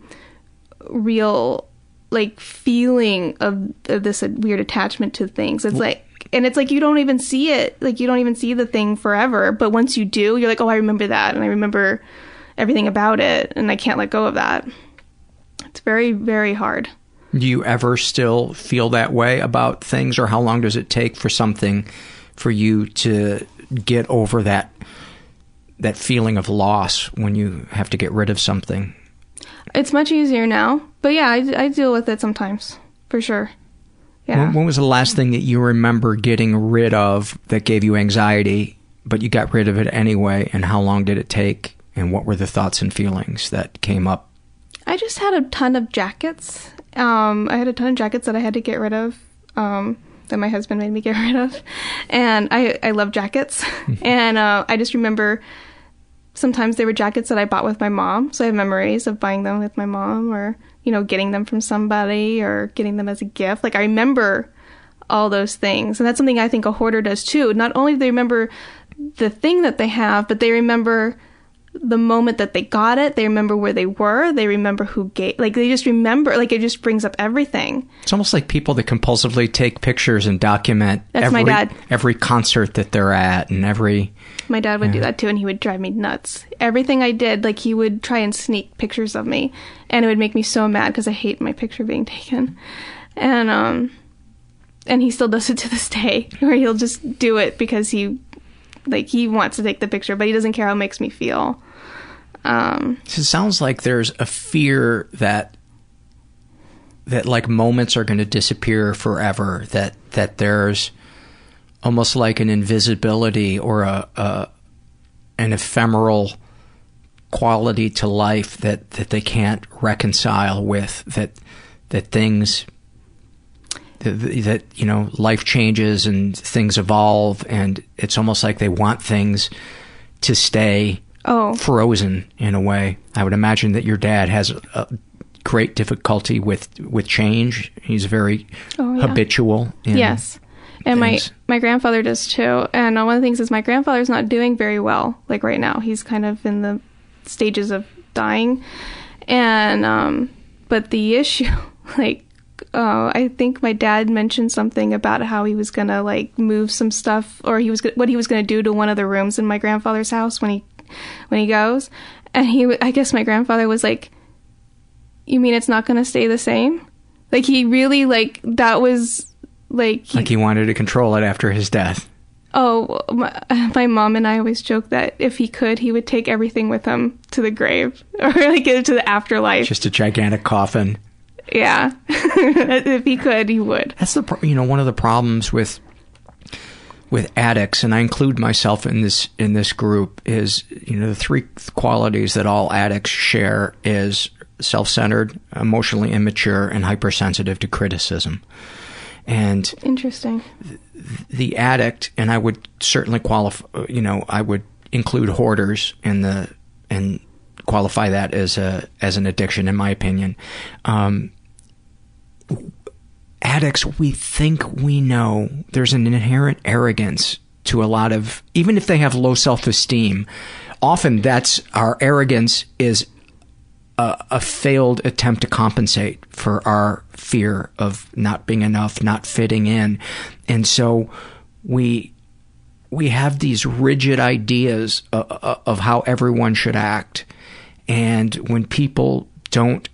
real, like feeling of, of this weird attachment to things. It's like, and it's like you don't even see it, like you don't even see the thing forever. But once you do, you're like, oh, I remember that, and I remember everything about it, and I can't let go of that. It's very, very hard. Do you ever still feel that way about things, or how long does it take for something for you to get over that that feeling of loss when you have to get rid of something? It's much easier now, but yeah, I, I deal with it sometimes for sure. Yeah. When, when was the last thing that you remember getting rid of that gave you anxiety, but you got rid of it anyway? And how long did it take? And what were the thoughts and feelings that came up? I just had a ton of jackets. Um, I had a ton of jackets that I had to get rid of. Um, that my husband made me get rid of, and I I love jackets, and uh, I just remember sometimes they were jackets that I bought with my mom, so I have memories of buying them with my mom, or you know getting them from somebody, or getting them as a gift. Like I remember all those things, and that's something I think a hoarder does too. Not only do they remember the thing that they have, but they remember the moment that they got it. They remember where they were. They remember who gave. Like they just remember. Like it just brings up everything. It's almost like people that compulsively take pictures and document That's every my dad. every concert that they're at and every My dad would do that too, and he would drive me nuts. Everything I did, like he would try and sneak pictures of me, and it would make me so mad because I hate my picture being taken. And um, and he still does it to this day, where he'll just do it because he, like, he wants to take the picture, but he doesn't care how it makes me feel. Um, So it sounds like there's a fear that that like moments are going to disappear forever. That that there's almost like an invisibility or a, a an ephemeral quality to life that that they can't reconcile with. That that things that, that you know life changes and things evolve and it's almost like they want things to stay oh frozen in a way. I would imagine that your dad has a great difficulty with with change. He's very Oh, yeah. habitual. In yes. And my things. my grandfather does too. And one of the things is my grandfather's not doing very well. Like right now, he's kind of in the stages of dying. And um, but the issue, like, uh, I think my dad mentioned something about how he was gonna like move some stuff, or he was go- what he was gonna do to one of the rooms in my grandfather's house when he when he goes. And he, I guess my grandfather was like, "You mean it's not gonna stay the same?" Like he really like that was like he, like he wanted to control it after his death. Oh, my, my mom and I always joke that if he could, he would take everything with him to the grave or like it to the afterlife. Just a gigantic coffin. yeah, if he could, he would. That's the pro- you know one of the problems with with addicts, and I include myself in this in this group is you know the three qualities that all addicts share is self-centered, emotionally immature, and hypersensitive to criticism. And interesting. The, the addict, and I would certainly qualify. You know, I would include hoarders in the and qualify that as a as an addiction, in my opinion. Um, addicts, we think we know. There's an inherent arrogance to a lot of, even if they have low self esteem. Often, that's our arrogance is a, a, failed attempt to compensate for our fear of not being enough, not fitting in, and so we we have these rigid ideas of, of how everyone should act, and when people don't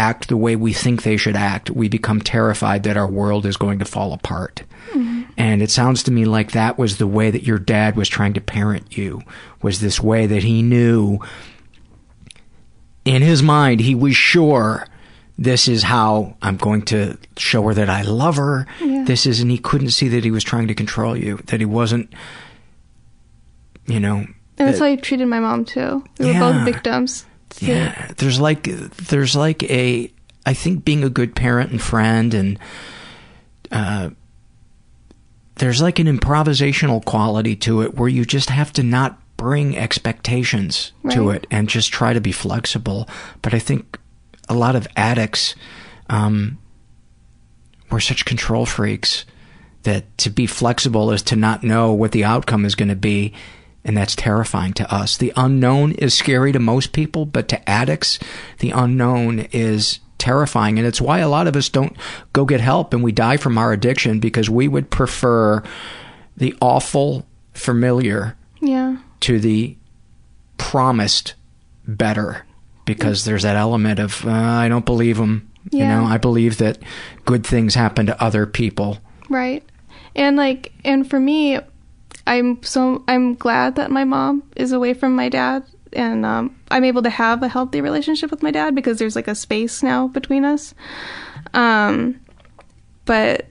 act the way we think they should act, we become terrified that our world is going to fall apart. Mm-hmm. And it sounds to me like that was the way that your dad was trying to parent you, was this way that he knew in his mind, he was sure this is how I'm going to show her that I love her. Yeah. This is, and he couldn't see that he was trying to control you, that he wasn't, you know. And that's how he treated my mom too. We yeah. were both victims. Yeah, there's like there's like a I think being a good parent and friend and uh, there's like an improvisational quality to it where you just have to not bring expectations right. to it and just try to be flexible. But I think a lot of addicts um, we're such control freaks that to be flexible is to not know what the outcome is going to be and that's terrifying to us. The unknown is scary to most people, but to addicts, the unknown is terrifying. And it's why a lot of us don't go get help and we die from our addiction because we would prefer the awful familiar yeah. to the promised better because there's that element of, uh, I don't believe them. Yeah. You know, I believe that good things happen to other people. Right. And like, and for me, I'm so I'm glad that my mom is away from my dad and um, I'm able to have a healthy relationship with my dad because there's like a space now between us. Um, but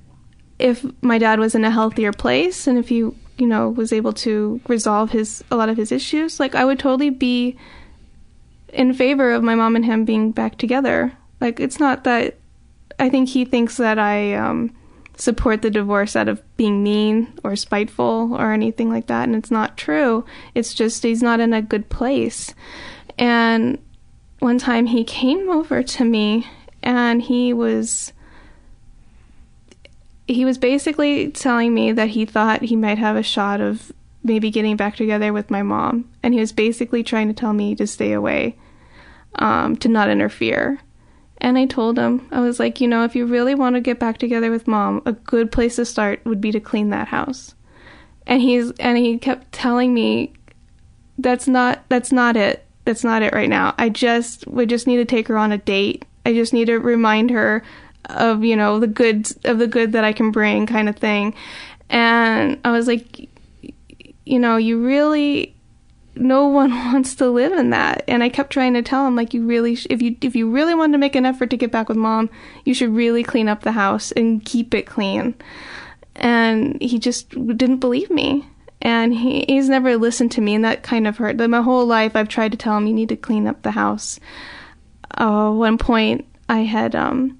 if my dad was in a healthier place and if he, you know, was able to resolve his a lot of his issues, like I would totally be in favor of my mom and him being back together. Like it's not that I think he thinks that I um, support the divorce out of being mean or spiteful or anything like that. And it's not true. It's just he's not in a good place. And one time he came over to me and he was he was basically telling me that he thought he might have a shot of maybe getting back together with my mom and he was basically trying to tell me to stay away um, to not interfere and I told him, I was like, you know, if you really want to get back together with mom, a good place to start would be to clean that house. And he's and he kept telling me that's not that's not it. That's not it right now. I just we just need to take her on a date. I just need to remind her of, you know, the good of the good that I can bring kind of thing. And I was like you know, you really no one wants to live in that. And i kept trying to tell him like you really sh- if you if you really wanted to make an effort to get back with mom you should really clean up the house and keep it clean. And he just didn't believe me. And he, he's never listened to me and that kind of hurt. Like, my whole life i've tried to tell him you need to clean up the house. Uh, one point i had um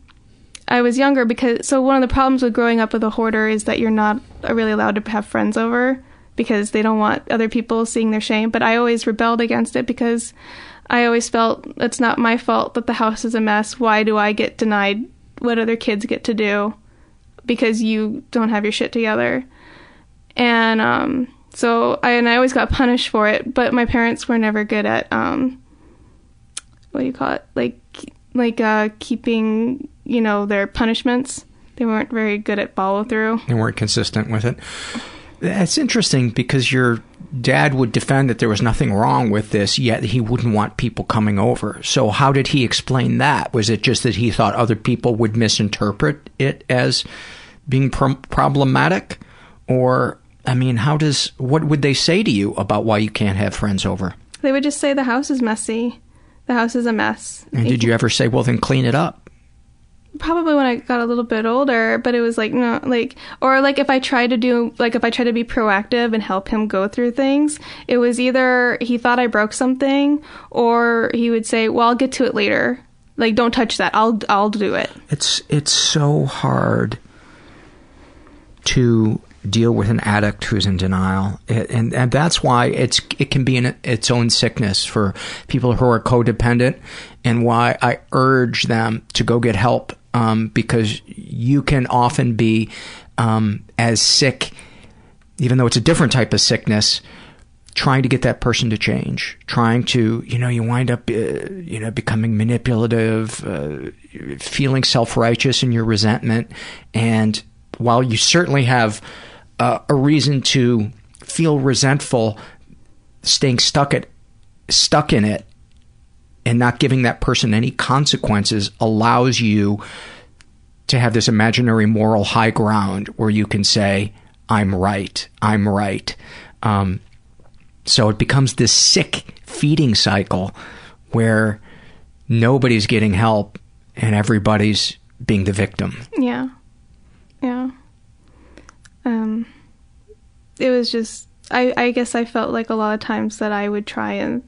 I was younger because so one of the problems with growing up with a hoarder is that you're not really allowed to have friends over because they don't want other people seeing their shame. But I always rebelled against it because I always felt it's not my fault that the house is a mess. Why do I get denied what other kids get to do because you don't have your shit together? And um, so I and I always got punished for it. But my parents were never good at um, what do you call it? Like like uh, keeping you know their punishments. They weren't very good at follow through. They weren't consistent with it. That's interesting because your dad would defend that there was nothing wrong with this, yet he wouldn't want people coming over. So, how did he explain that? Was it just that he thought other people would misinterpret it as being pro- problematic? Or, I mean, how does, what would they say to you about why you can't have friends over? They would just say the house is messy. The house is a mess. And did you ever say, well, then clean it up? Probably when I got a little bit older, but it was like no, like or like if I tried to do like if I tried to be proactive and help him go through things, it was either he thought I broke something or he would say, "Well, I'll get to it later." Like don't touch that. I'll I'll do it. It's it's so hard to deal with an addict who's in denial, it, and and that's why it's it can be in its own sickness for people who are codependent, and why I urge them to go get help um, because you can often be um, as sick, even though it's a different type of sickness. Trying to get that person to change, trying to, you know, you wind up, uh, you know, becoming manipulative, uh, feeling self righteous in your resentment. And while you certainly have uh, a reason to feel resentful, staying stuck at stuck in it and not giving that person any consequences allows you to have this imaginary moral high ground where you can say, "I'm right, I'm right." Um, so it becomes this sick feeding cycle where nobody's getting help and everybody's being the victim. Yeah. Yeah. Um, it was just, I, I guess I felt like a lot of times that I would try and,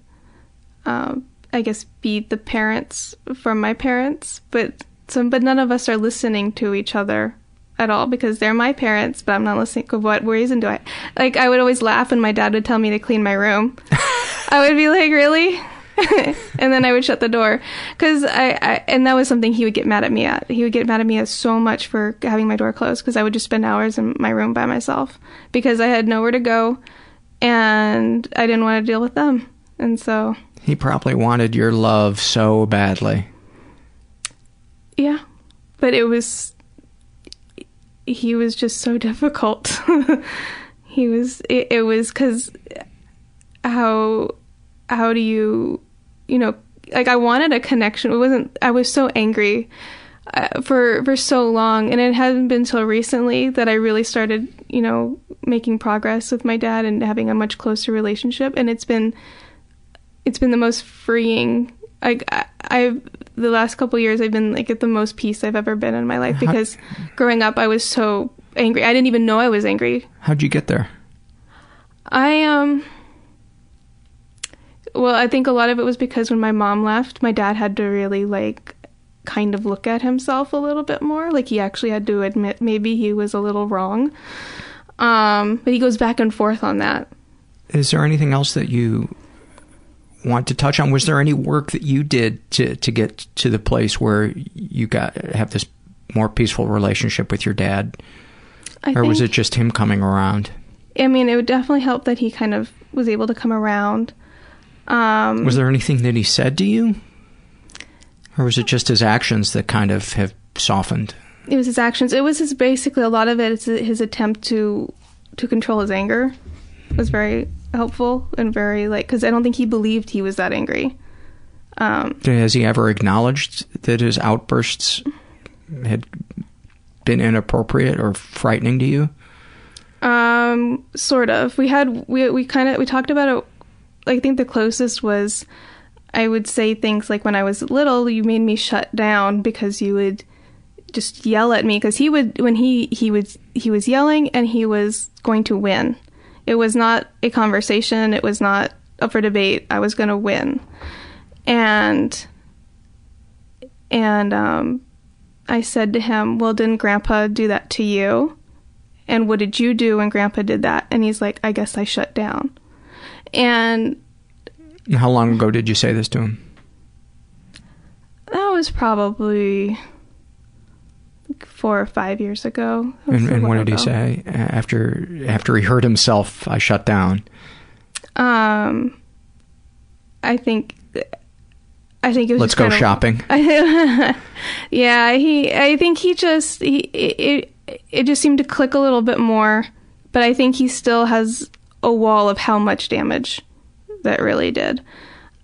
um, I guess, be the parents from my parents, but some, but none of us are listening to each other at all because they're my parents, but I'm not listening. What reason do I? Like, I would always laugh when my dad would tell me to clean my room. I would be like, really? and then I would shut the door because I, I, and that was something he would get mad at me at. He would get mad at me at so much for having my door closed because I would just spend hours in my room by myself because I had nowhere to go and I didn't want to deal with them. And so he probably wanted your love so badly. Yeah, but it was he was just so difficult. he was it, it was because how how do you you know like I wanted a connection. It wasn't. I was so angry uh, for for so long, and it hasn't been until recently that I really started, you know, making progress with my dad and having a much closer relationship. And it's been it's been the most freeing. Like I, I've the last couple years, I've been like at the most peace I've ever been in my life because growing up, I was so angry. I didn't even know I was angry. How'd you get there? I um well, I think a lot of it was because when my mom left, my dad had to really like kind of look at himself a little bit more. Like he actually had to admit maybe he was a little wrong. Um, but he goes back and forth on that. Is there anything else that you want to touch on? Was there any work that you did to to get to the place where you got have this more peaceful relationship with your dad? I or was it just him coming around? I mean, it would definitely help that he kind of was able to come around. Um, Was there anything that he said to you? Or was it just his actions that kind of have softened? it was his actions. It was his basically a lot of it is his attempt to to control his anger was very helpful and very like because I don't think he believed he was that angry. Um, Has he ever acknowledged that his outbursts had been inappropriate or frightening to you? Um, sort of. We had we we kind of we talked about it. I think the closest was I would say things like when I was little, you made me shut down because you would just yell at me because he would when he he was he was yelling and he was going to win. It was not a conversation. It was not up for debate. I was going to win, and and um, I said to him, "Well, didn't Grandpa do that to you?" And what did you do when grandpa did that? And he's like, I guess I shut down. And How long ago did you say this to him? that was probably four or five years ago. And, and what did he say after after he heard himself? I shut down. Um, I think, I think it was. Let's go kind of- shopping. yeah, he. I think he just he it it just seemed to click a little bit more, but I think he still has a wall of how much damage that really did.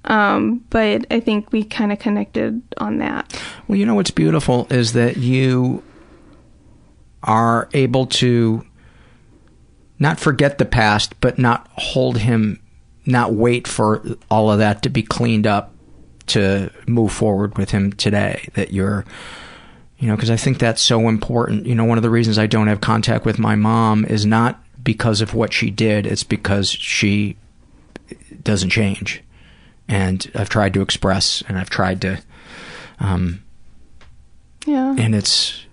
Um, but I think we kind of connected on that. Well, you know what's beautiful is that you are able to not forget the past, but not hold him, not wait for all of that to be cleaned up to move forward with him today. That you're, you know, because I think that's so important. You know, one of the reasons I don't have contact with my mom is not because of what she did, it's because she doesn't change. And I've tried to express and I've tried to, um, Yeah. and it's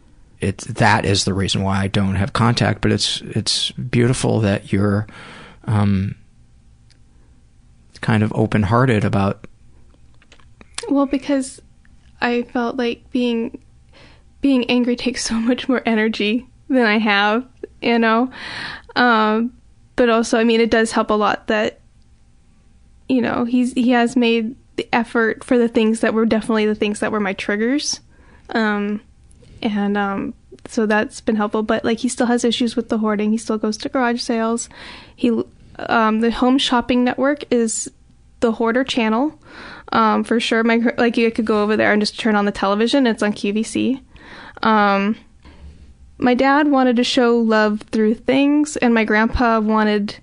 it that is the reason why I don't have contact. But it's it's beautiful that you're um, kind of open hearted about. Well, because I felt like being being angry takes so much more energy than I have, you know. Um, but also, I mean, it does help a lot that you know he's he has made the effort for the things that were definitely the things that were my triggers, um, and um, so that's been helpful. But like, he still has issues with the hoarding. He still goes to garage sales. He um, the Home Shopping Network is the hoarder channel um, for sure. My like you could go over there and just turn on the television. It's on QVC. Um, my dad wanted to show love through things, and my grandpa wanted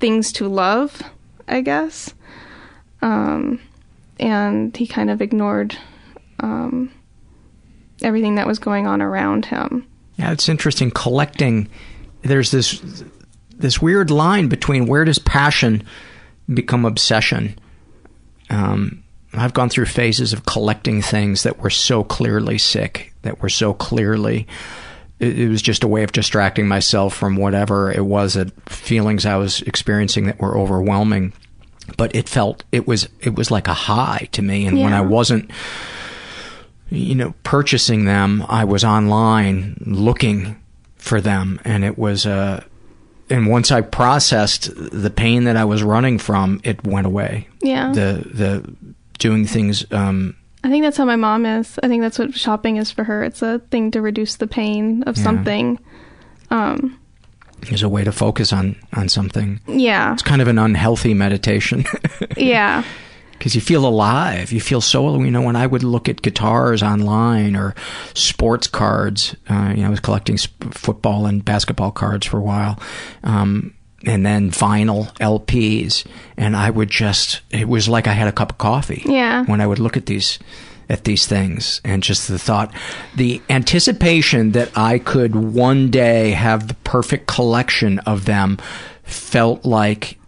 things to love, I guess. Um, and he kind of ignored um, everything that was going on around him. Yeah, it's interesting. Collecting, there's this this weird line between where does passion become obsession. Um, I've gone through phases of collecting things that were so clearly sick, that were so clearly. It, it was just a way of distracting myself from whatever it was that feelings I was experiencing that were overwhelming. But it felt it was it was like a high to me, and yeah. when I wasn't, you know, purchasing them, I was online looking for them, and it was a. Uh, and once I processed the pain that I was running from, it went away. Yeah. The the doing things. Um, I think that's how my mom is. I think that's what shopping is for her. It's a thing to reduce the pain of yeah. something. Um, is a way to focus on on something. Yeah. It's kind of an unhealthy meditation. yeah. Because you feel alive. You feel so, you know, when I would look at guitars online or sports cards, uh, you know, I was collecting sp- football and basketball cards for a while. Um, and then vinyl LPs, and I would just, it was like I had a cup of coffee. Yeah. When I would look at these at these things. And just the thought the anticipation that I could one day have the perfect collection of them felt like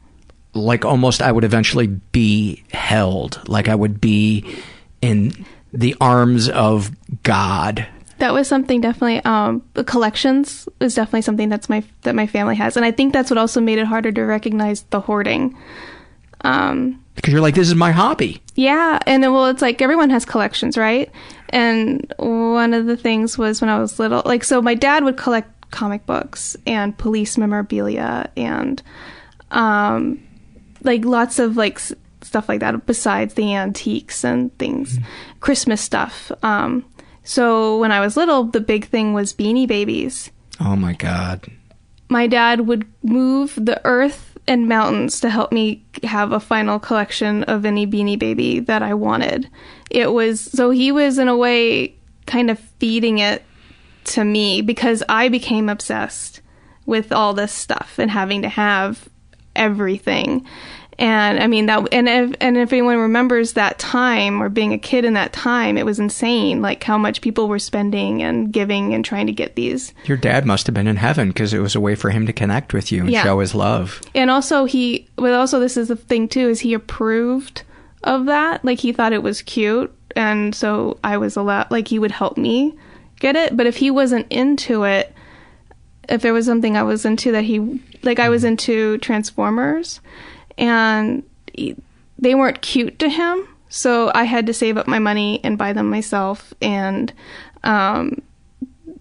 like almost I would eventually be held like I would be in the arms of God. That was something definitely um collections is definitely something that's my that my family has. And I think that's what also made it harder to recognize the hoarding. Um because you're like, this is my hobby. Yeah, and it, well, it's like everyone has collections, right? And one of the things was when I was little, like, so my dad would collect comic books and police memorabilia and, um, like lots of like s- stuff like that besides the antiques and things, mm. Christmas stuff. Um, so when I was little, the big thing was Beanie Babies. Oh my god. My dad would move the earth and mountains to help me have a final collection of any Beanie Baby that I wanted. It was so he was in a way kind of feeding it to me because I became obsessed with all this stuff and having to have everything. And I mean that, and if and if anyone remembers that time or being a kid in that time, it was insane. Like how much people were spending and giving and trying to get these. Your dad must have been in heaven because it was a way for him to connect with you and yeah. show his love. And also he, but also this is the thing too, is he approved of that. Like he thought it was cute, and so I was allowed. Like he would help me get it, but if he wasn't into it, if there was something I was into that he, like I was mm-hmm. into Transformers and they weren't cute to him. So I had to save up my money and buy them myself, and um,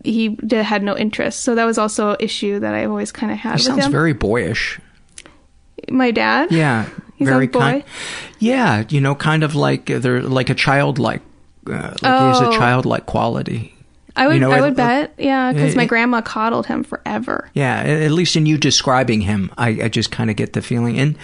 he did, had no interest. So that was also an issue that I always kind of had. He sounds very boyish. My dad. Yeah, He's very boy. kind. Yeah, you know, kind of like uh, they're like a childlike. Uh, like oh. he has a childlike quality. I would, you know, I would it, bet, yeah, because my grandma coddled him forever. Yeah, at least in you describing him, I, I just kind of get the feeling, and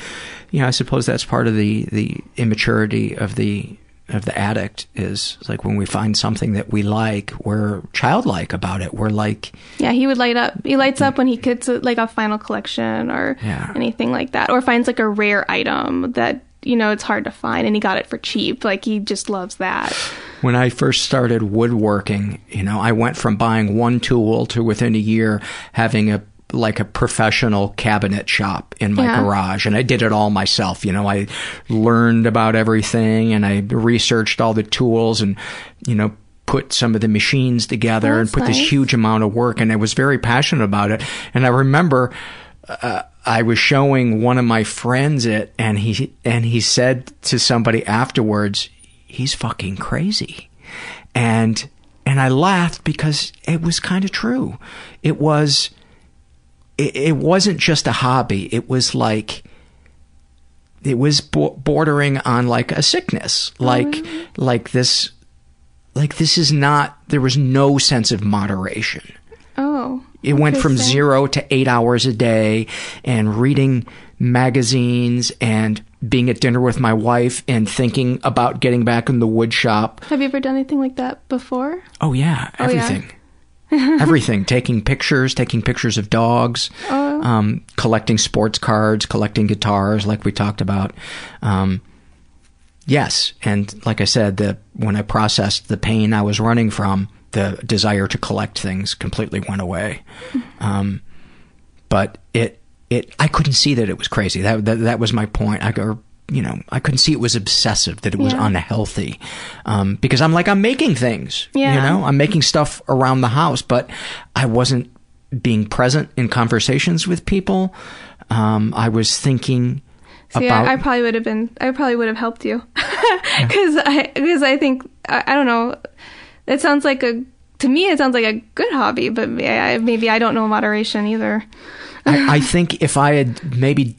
you know, I suppose that's part of the the immaturity of the of the addict is like when we find something that we like, we're childlike about it. We're like, yeah, he would light up. He lights up when he gets uh, like a final collection or yeah. anything like that, or finds like a rare item that you know it's hard to find, and he got it for cheap. Like he just loves that when I first started woodworking, you know, I went from buying one tool to within a year having a like a professional cabinet shop in my yeah. garage and I did it all myself. You know, I learned about everything and I researched all the tools and, you know, put some of the machines together Oh, and that's put this huge amount of work and I was very passionate about it. And I remember uh, I was showing one of my friends it and he and he said to somebody afterwards, he's fucking crazy. And and I laughed because it was kind of true. It was it, it wasn't just a hobby. It was like it was bo- bordering on like a sickness. Like mm-hmm. like this like this is not there was no sense of moderation. It went from zero to eight hours a day and reading magazines and being at dinner with my wife and thinking about getting back in the wood shop. Have you ever done anything like that before? Oh, yeah, Oh, yeah. everything. everything. Taking pictures, taking pictures of dogs, Oh. um, collecting sports cards, collecting guitars, like we talked about. Um, yes, and like I said, the when I processed the pain I was running from, the desire to collect things completely went away. Um, but it it I couldn't see that it was crazy. That that, that was my point. I or you know I couldn't see it was obsessive. That it was Yeah. unhealthy. Um, because I'm like I'm making things. You know I'm making stuff around the house, but I wasn't being present in conversations with people. Um, I was thinking See, about I, I probably would have been. I probably would have helped you because I because I think I, I don't know. It sounds like a to me. It sounds like a good hobby, but I, maybe I don't know moderation either. I, I think if I had maybe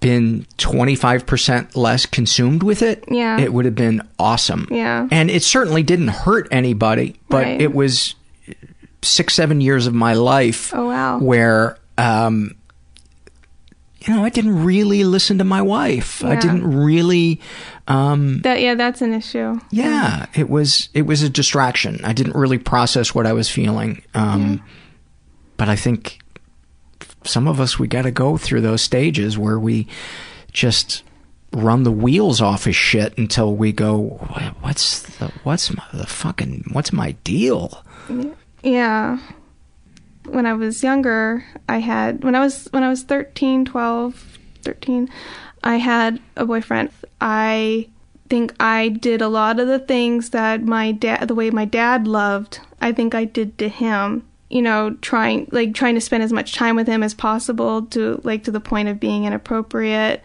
been 25% less consumed with it, Yeah. it would have been awesome. Yeah. And it certainly didn't hurt anybody, but Right. it was six, seven years of my life Oh wow. where, um, you know, I didn't really listen to my wife. I didn't really, um, That yeah, that's an issue. yeah, it was it was a distraction. I didn't really process what I was feeling. Um, But I think some of us we got to go through those stages where we just run the wheels off of shit until we go, what's the what's my, the fucking what's my deal? Yeah. When I was younger, I had when I was when I was 13, 12, 13, I had a boyfriend. I think I did a lot of the things that my dad the way my dad loved, I think I did to him. You know, trying like trying to spend as much time with him as possible to like to the point of being inappropriate.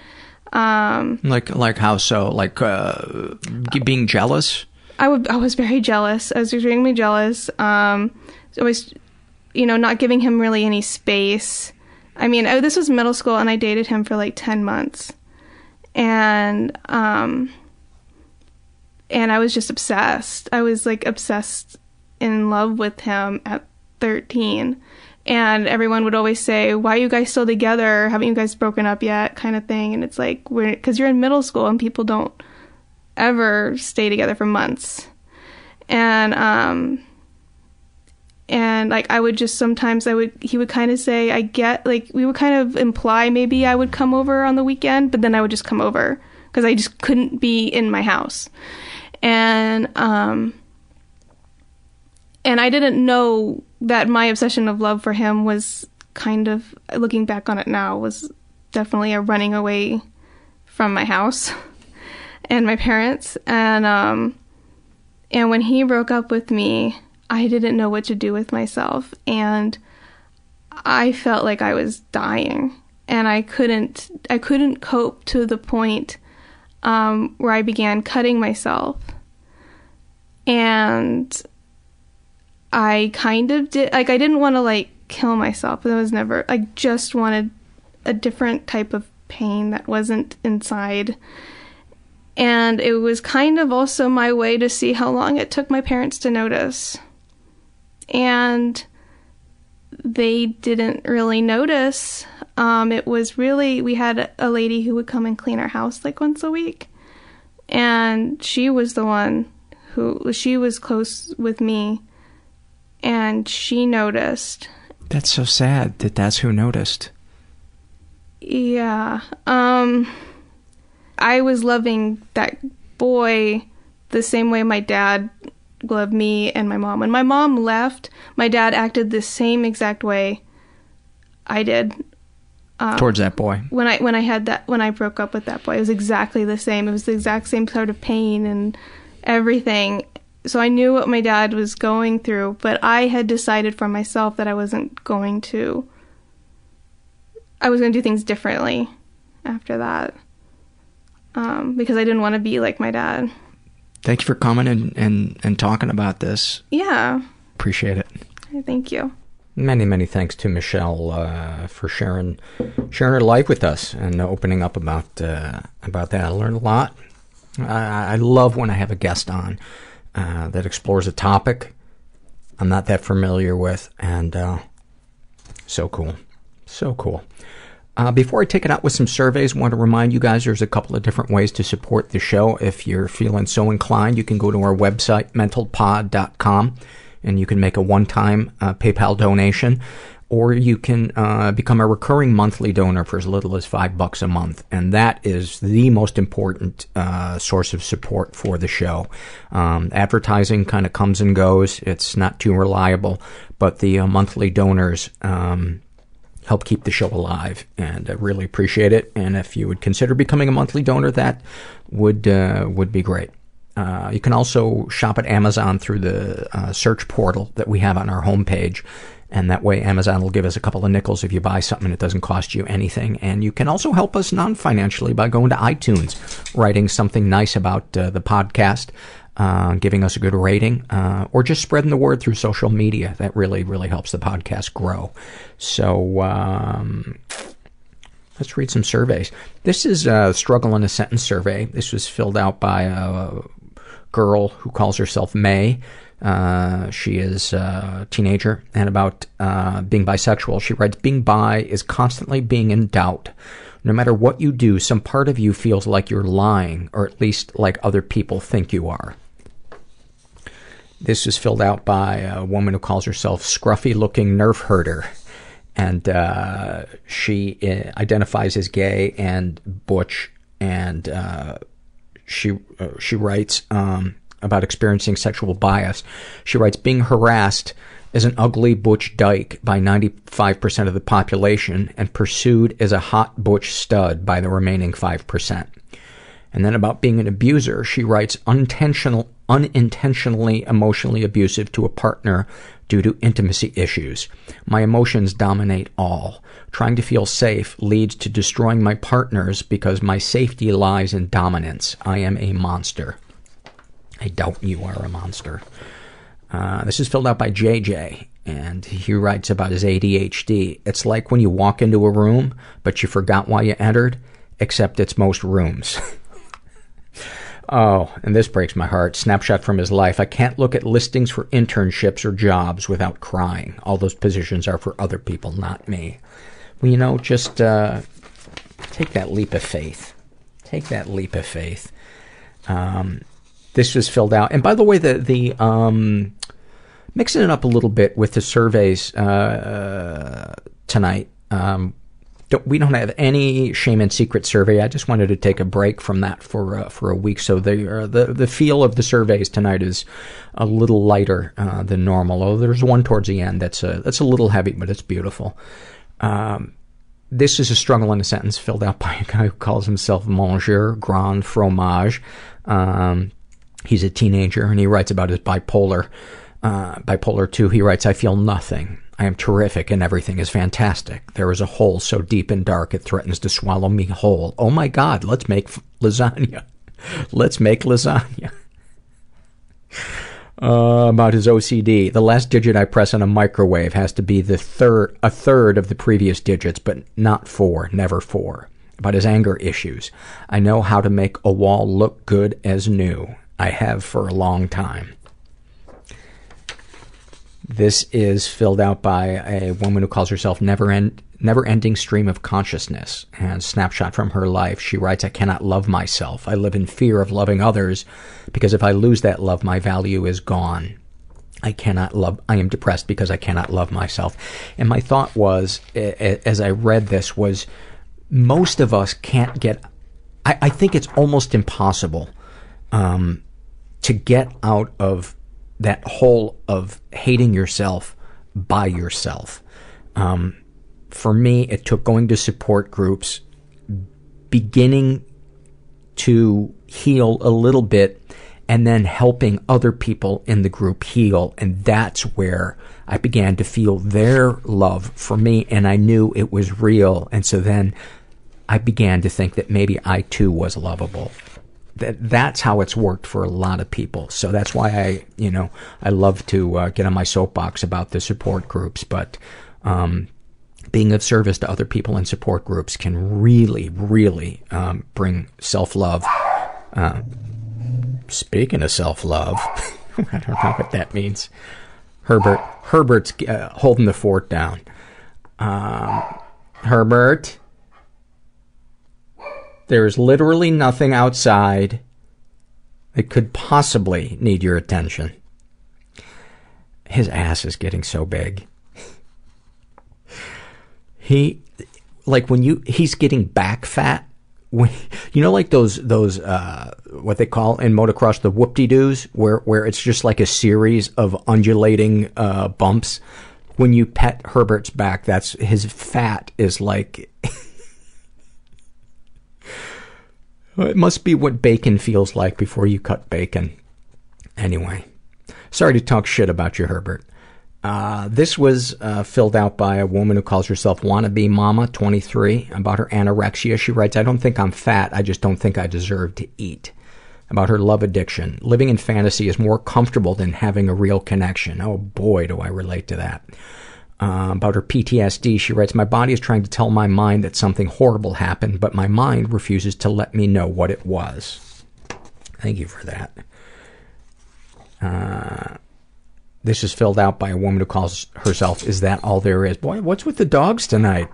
Um Like like how so? Like uh, being jealous? I would I was very jealous. I was extremely jealous. Um always you know, not giving him really any space. I mean, oh, this was middle school and I dated him for like 10 months. And um and I was just obsessed. I was like obsessed in love with him at 13. And everyone would always say, "Why are you guys still together? Haven't you guys broken up yet?" kind of thing. And it's like we're cuz you're in middle school and people don't ever stay together for months. And um and like I would just sometimes I would he would kind of say I get like we would kind of imply maybe I would come over on the weekend, but then I would just come over because I just couldn't be in my house. And um and I didn't know that my obsession of love for him was kind of looking back on it now was definitely a running away from my house and my parents and um and when he broke up with me I didn't know what to do with myself and I felt like I was dying and I couldn't I couldn't cope to the point um where I began cutting myself and I kind of did like I didn't want to like kill myself. That was never I just wanted a different type of pain that wasn't inside. And it was kind of also my way to see how long it took my parents to notice. And they didn't really notice. Um, it was really, we had a lady who would come and clean our house like once a week. And she was the one who, she was close with me. And she noticed. That's so sad that that's who noticed. Yeah. Um I was loving that boy the same way my dad loved me and my mom. When my mom left, my dad acted the same exact way I did. Um, Towards that boy. When I when I had that when I broke up with that boy, it was exactly the same. It was the exact same sort of pain and everything. so I knew what my dad was going through, but I had decided for myself that I wasn't going to. I was going to do things differently after that um, because I didn't want to be like my dad. Thank you for coming and, and, and talking about this. Yeah. Appreciate it. Thank you. Many, many thanks to Michelle uh, for sharing sharing her life with us and opening up about uh, about that. I learned a lot. I, I love when I have a guest on uh, that explores a topic I'm not that familiar with, and uh, so cool, so cool. Uh, before I take it out with some surveys, I want to remind you guys there's a couple of different ways to support the show. If you're feeling so inclined, you can go to our website, mentalpod.com, and you can make a one-time uh, PayPal donation, or you can uh, become a recurring monthly donor for as little as five bucks a month, and that is the most important uh, source of support for the show. Um, advertising kind of comes and goes; it's not too reliable, but the uh, monthly donors. Um, help keep the show alive, and I really appreciate it. And if you would consider becoming a monthly donor, that would uh, would be great. Uh, you can also shop at Amazon through the uh, search portal that we have on our homepage, and that way Amazon will give us a couple of nickels if you buy something. It doesn't cost you anything, and you can also help us non-financially by going to iTunes, writing something nice about uh, the podcast uh, giving us a good rating, uh, or just spreading the word through social media. That really, really helps the podcast grow. So, um, let's read some surveys. This is a struggle in a sentence survey. This was filled out by a girl who calls herself May. Uh, she is a teenager and about uh, being bisexual. She writes, being bi is constantly being in doubt. No matter what you do, some part of you feels like you're lying, or at least like other people think you are. This is filled out by a woman who calls herself Scruffy Looking Nerf Herder. And uh, she uh, identifies as gay and butch, and uh, she uh, she writes um, about experiencing sexual bias. She writes, being harassed as an ugly butch dyke by 95% of the population and pursued as a hot butch stud by the remaining 5%. And then about being an abuser, she writes, unintentional, unintentionally emotionally abusive to a partner due to intimacy issues. My emotions dominate all. Trying to feel safe leads to destroying my partners because my safety lies in dominance. I am a monster. I doubt you are a monster. Uh, this is filled out by JJ, and he writes about his ADHD. It's like when you walk into a room, but you forgot why you entered, except it's most rooms. Oh, and this breaks my heart. Snapshot from his life. I can't look at listings for internships or jobs without crying. All those positions are for other people, not me. Well, you know, just uh, take that leap of faith. Take that leap of faith. Um, this was filled out. And by the way, the, the, um, mixing it up a little bit with the surveys, uh, tonight. Um, don't, we don't have any shame and secret survey. I just wanted to take a break from that for uh, for a week. So the uh, the the feel of the surveys tonight is a little lighter uh, than normal. Oh, there's one towards the end that's a that's a little heavy, but it's beautiful. Um, this is a struggle in a sentence filled out by a guy who calls himself Monsieur Grand Fromage. Um, he's a teenager and he writes about his bipolar. Uh, bipolar 2, he writes, I feel nothing. I am terrific and everything is fantastic. There is a hole so deep and dark it threatens to swallow me whole. Oh my god, let's make f- lasagna. Let's make lasagna. Uh, about his OCD. The last digit I press on a microwave has to be the third, a third of the previous digits, but not four, never four. About his anger issues. I know how to make a wall look good as new. I have for a long time. This is filled out by a woman who calls herself Never End, Never Ending Stream of Consciousness. And snapshot from her life, she writes, I cannot love myself. I live in fear of loving others because if I lose that love, my value is gone. I cannot love, I am depressed because I cannot love myself. And my thought was, as I read this, was most of us can't get, I, I think it's almost impossible um, to get out of that hole of hating yourself by yourself. Um, for me, it took going to support groups, beginning to heal a little bit, and then helping other people in the group heal. And that's where I began to feel their love for me and I knew it was real. And so then I began to think that maybe I too was lovable. That that's how it's worked for a lot of people. So that's why I, you know, I love to uh, get on my soapbox about the support groups, but um, being of service to other people in support groups can really, really um, bring self-love. Uh, speaking of self-love, I don't know what that means. Herbert, Herbert's uh, holding the fort down. Um, Herbert, there is literally nothing outside that could possibly need your attention. His ass is getting so big. he, like when you, he's getting back fat. When, you know, like those, those, uh, what they call in motocross the whoop-de-doos, where, where it's just like a series of undulating, uh, bumps. When you pet Herbert's back, that's, his fat is like, It must be what bacon feels like before you cut bacon. Anyway, sorry to talk shit about you, Herbert. Uh, this was uh, filled out by a woman who calls herself Wannabe Mama, 23, about her anorexia. She writes, I don't think I'm fat, I just don't think I deserve to eat. About her love addiction. Living in fantasy is more comfortable than having a real connection. Oh boy, do I relate to that. Uh, about her PTSD, she writes, My body is trying to tell my mind that something horrible happened, but my mind refuses to let me know what it was. Thank you for that. Uh, this is filled out by a woman who calls herself, Is That All There Is? Boy, what's with the dogs tonight?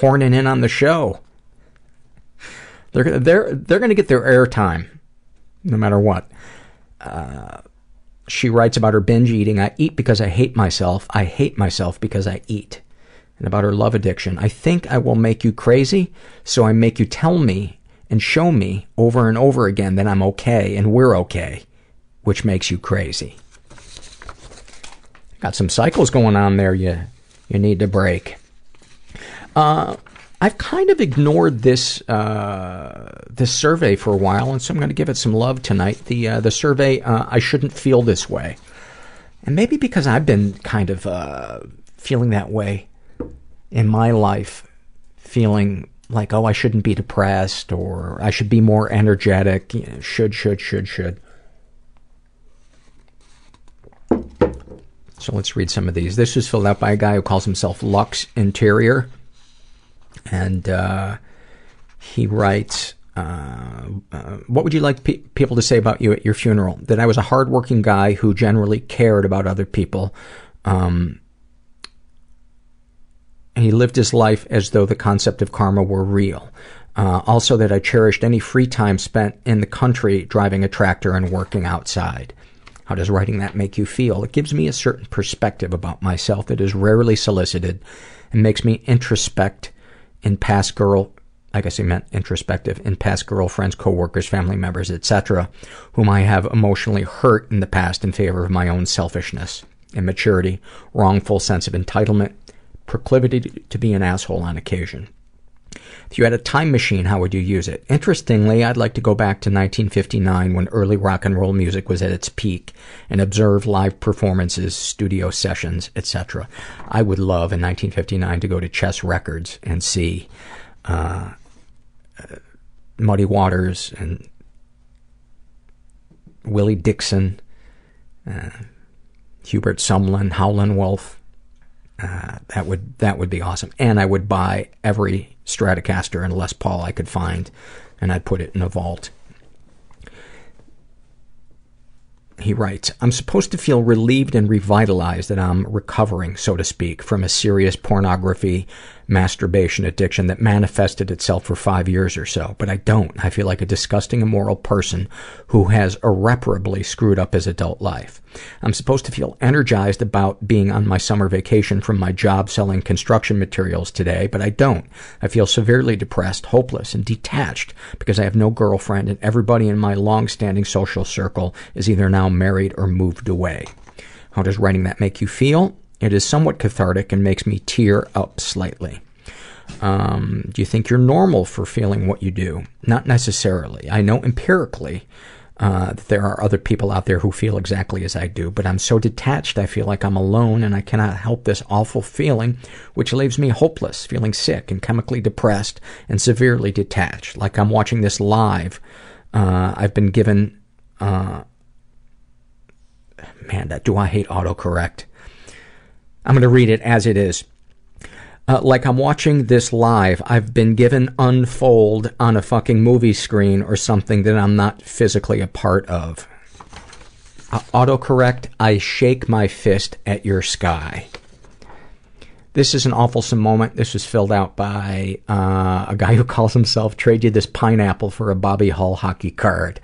horning in on the show. They're, they're, they're going to get their airtime, no matter what. Uh, she writes about her binge eating. I eat because I hate myself. I hate myself because I eat. And about her love addiction. I think I will make you crazy, so I make you tell me and show me over and over again that I'm okay and we're okay, which makes you crazy. Got some cycles going on there you, you need to break. Uh, I've kind of ignored this uh, this survey for a while, and so I'm going to give it some love tonight. The uh, the survey, uh, I shouldn't feel this way, and maybe because I've been kind of uh, feeling that way in my life, feeling like oh I shouldn't be depressed or I should be more energetic. You know, should should should should. So let's read some of these. This was filled out by a guy who calls himself Lux Interior. And uh, he writes, uh, uh, what would you like pe- people to say about you at your funeral? That I was a hardworking guy who generally cared about other people. Um, he lived his life as though the concept of karma were real. Uh, also, that I cherished any free time spent in the country driving a tractor and working outside. How does writing that make you feel? It gives me a certain perspective about myself that is rarely solicited and makes me introspect in past girl I guess he meant introspective in past girlfriends, coworkers, family members, etc., whom I have emotionally hurt in the past in favor of my own selfishness, immaturity, wrongful sense of entitlement, proclivity to be an asshole on occasion. If you had a time machine, how would you use it? Interestingly, I'd like to go back to 1959 when early rock and roll music was at its peak and observe live performances, studio sessions, etc. I would love in 1959 to go to Chess Records and see uh, uh, Muddy Waters and Willie Dixon, uh, Hubert Sumlin, Howlin' Wolf, uh, that would that would be awesome. And I would buy every Stratocaster and Les Paul I could find, and I'd put it in a vault. He writes, I'm supposed to feel relieved and revitalized that I'm recovering, so to speak, from a serious pornography masturbation addiction that manifested itself for five years or so, but I don't. I feel like a disgusting, immoral person who has irreparably screwed up his adult life. I'm supposed to feel energized about being on my summer vacation from my job selling construction materials today, but I don't. I feel severely depressed, hopeless, and detached because I have no girlfriend and everybody in my long-standing social circle is either now married or moved away. How does writing that make you feel? It is somewhat cathartic and makes me tear up slightly. Um, do you think you're normal for feeling what you do? Not necessarily. I know empirically uh, that there are other people out there who feel exactly as I do, but I'm so detached I feel like I'm alone and I cannot help this awful feeling, which leaves me hopeless, feeling sick and chemically depressed and severely detached, like I'm watching this live. Uh, I've been given, uh, man, that, do I hate autocorrect? I'm going to read it as it is. Uh, like I'm watching this live, I've been given unfold on a fucking movie screen or something that I'm not physically a part of. Uh, autocorrect, I shake my fist at your sky. This is an awful moment. This was filled out by uh, a guy who calls himself Trade You This Pineapple for a Bobby Hull hockey card.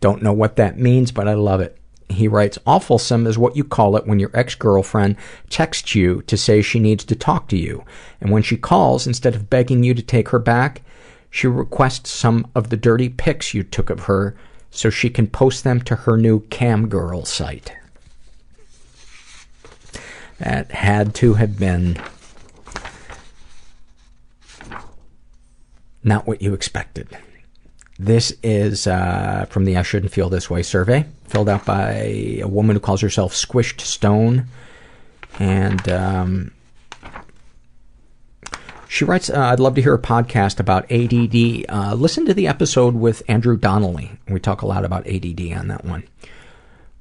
Don't know what that means, but I love it. He writes, Awfulsome is what you call it when your ex-girlfriend texts you to say she needs to talk to you. And when she calls, instead of begging you to take her back, she requests some of the dirty pics you took of her so she can post them to her new cam girl site. That had to have been not what you expected. This is uh, from the I Shouldn't Feel This Way survey, filled out by a woman who calls herself Squished Stone. And um, she writes, uh, I'd love to hear a podcast about ADD. Uh, listen to the episode with Andrew Donnelly. We talk a lot about ADD on that one.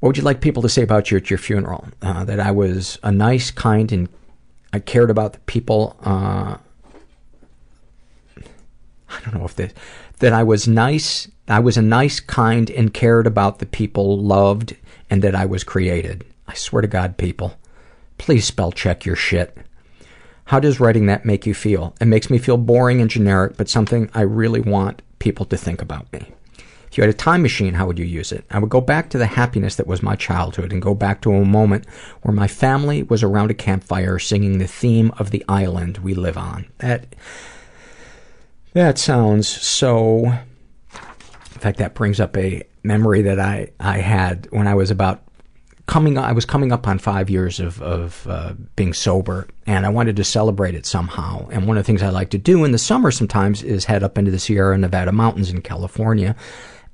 What would you like people to say about you at your funeral? Uh, that I was a nice, kind, and I cared about the people. Uh, I don't know if this that I was nice, I was a nice, kind, and cared about the people loved, and that I was created. I swear to God, people, please spell check your shit. How does writing that make you feel? It makes me feel boring and generic, but something I really want people to think about me. If you had a time machine, how would you use it? I would go back to the happiness that was my childhood and go back to a moment where my family was around a campfire singing the theme of the island we live on. That that sounds so... In fact, that brings up a memory that I, I had when I was about coming I was coming up on five years of, of uh, being sober, and I wanted to celebrate it somehow. And one of the things I like to do in the summer sometimes is head up into the Sierra Nevada mountains in California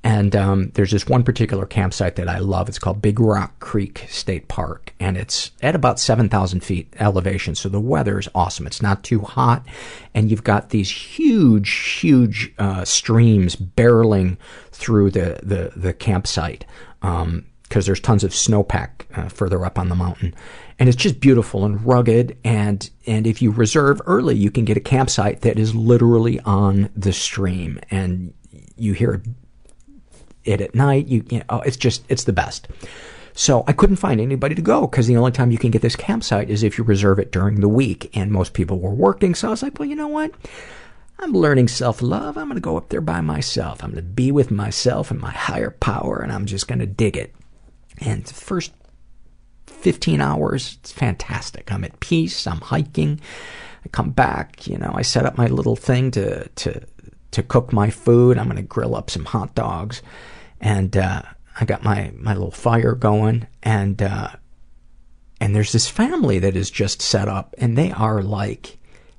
and um, there's this one particular campsite that I love. It's called Big Rock Creek State Park, and it's at about 7,000 feet elevation, so the weather is awesome. It's not too hot, and you've got these huge, huge uh, streams barreling through the, the, the campsite because um, there's tons of snowpack uh, further up on the mountain. And it's just beautiful and rugged, and, and if you reserve early, you can get a campsite that is literally on the stream, and you hear it at night. You, you know, it's just, it's the best. So I couldn't find anybody to go because the only time you can get this campsite is if you reserve it during the week, and most people were working. So I was like, well, you know what? I'm learning self-love. I'm going to go up there by myself. I'm going to be with myself and my higher power, and I'm just going to dig it. And the first 15 hours, it's fantastic. I'm at peace. I'm hiking. I come back, you know, I set up my little thing to, to, to cook my food. I'm going to grill up some hot dogs and uh, I got my my little fire going, and uh, and there's this family that is just set up, and they are like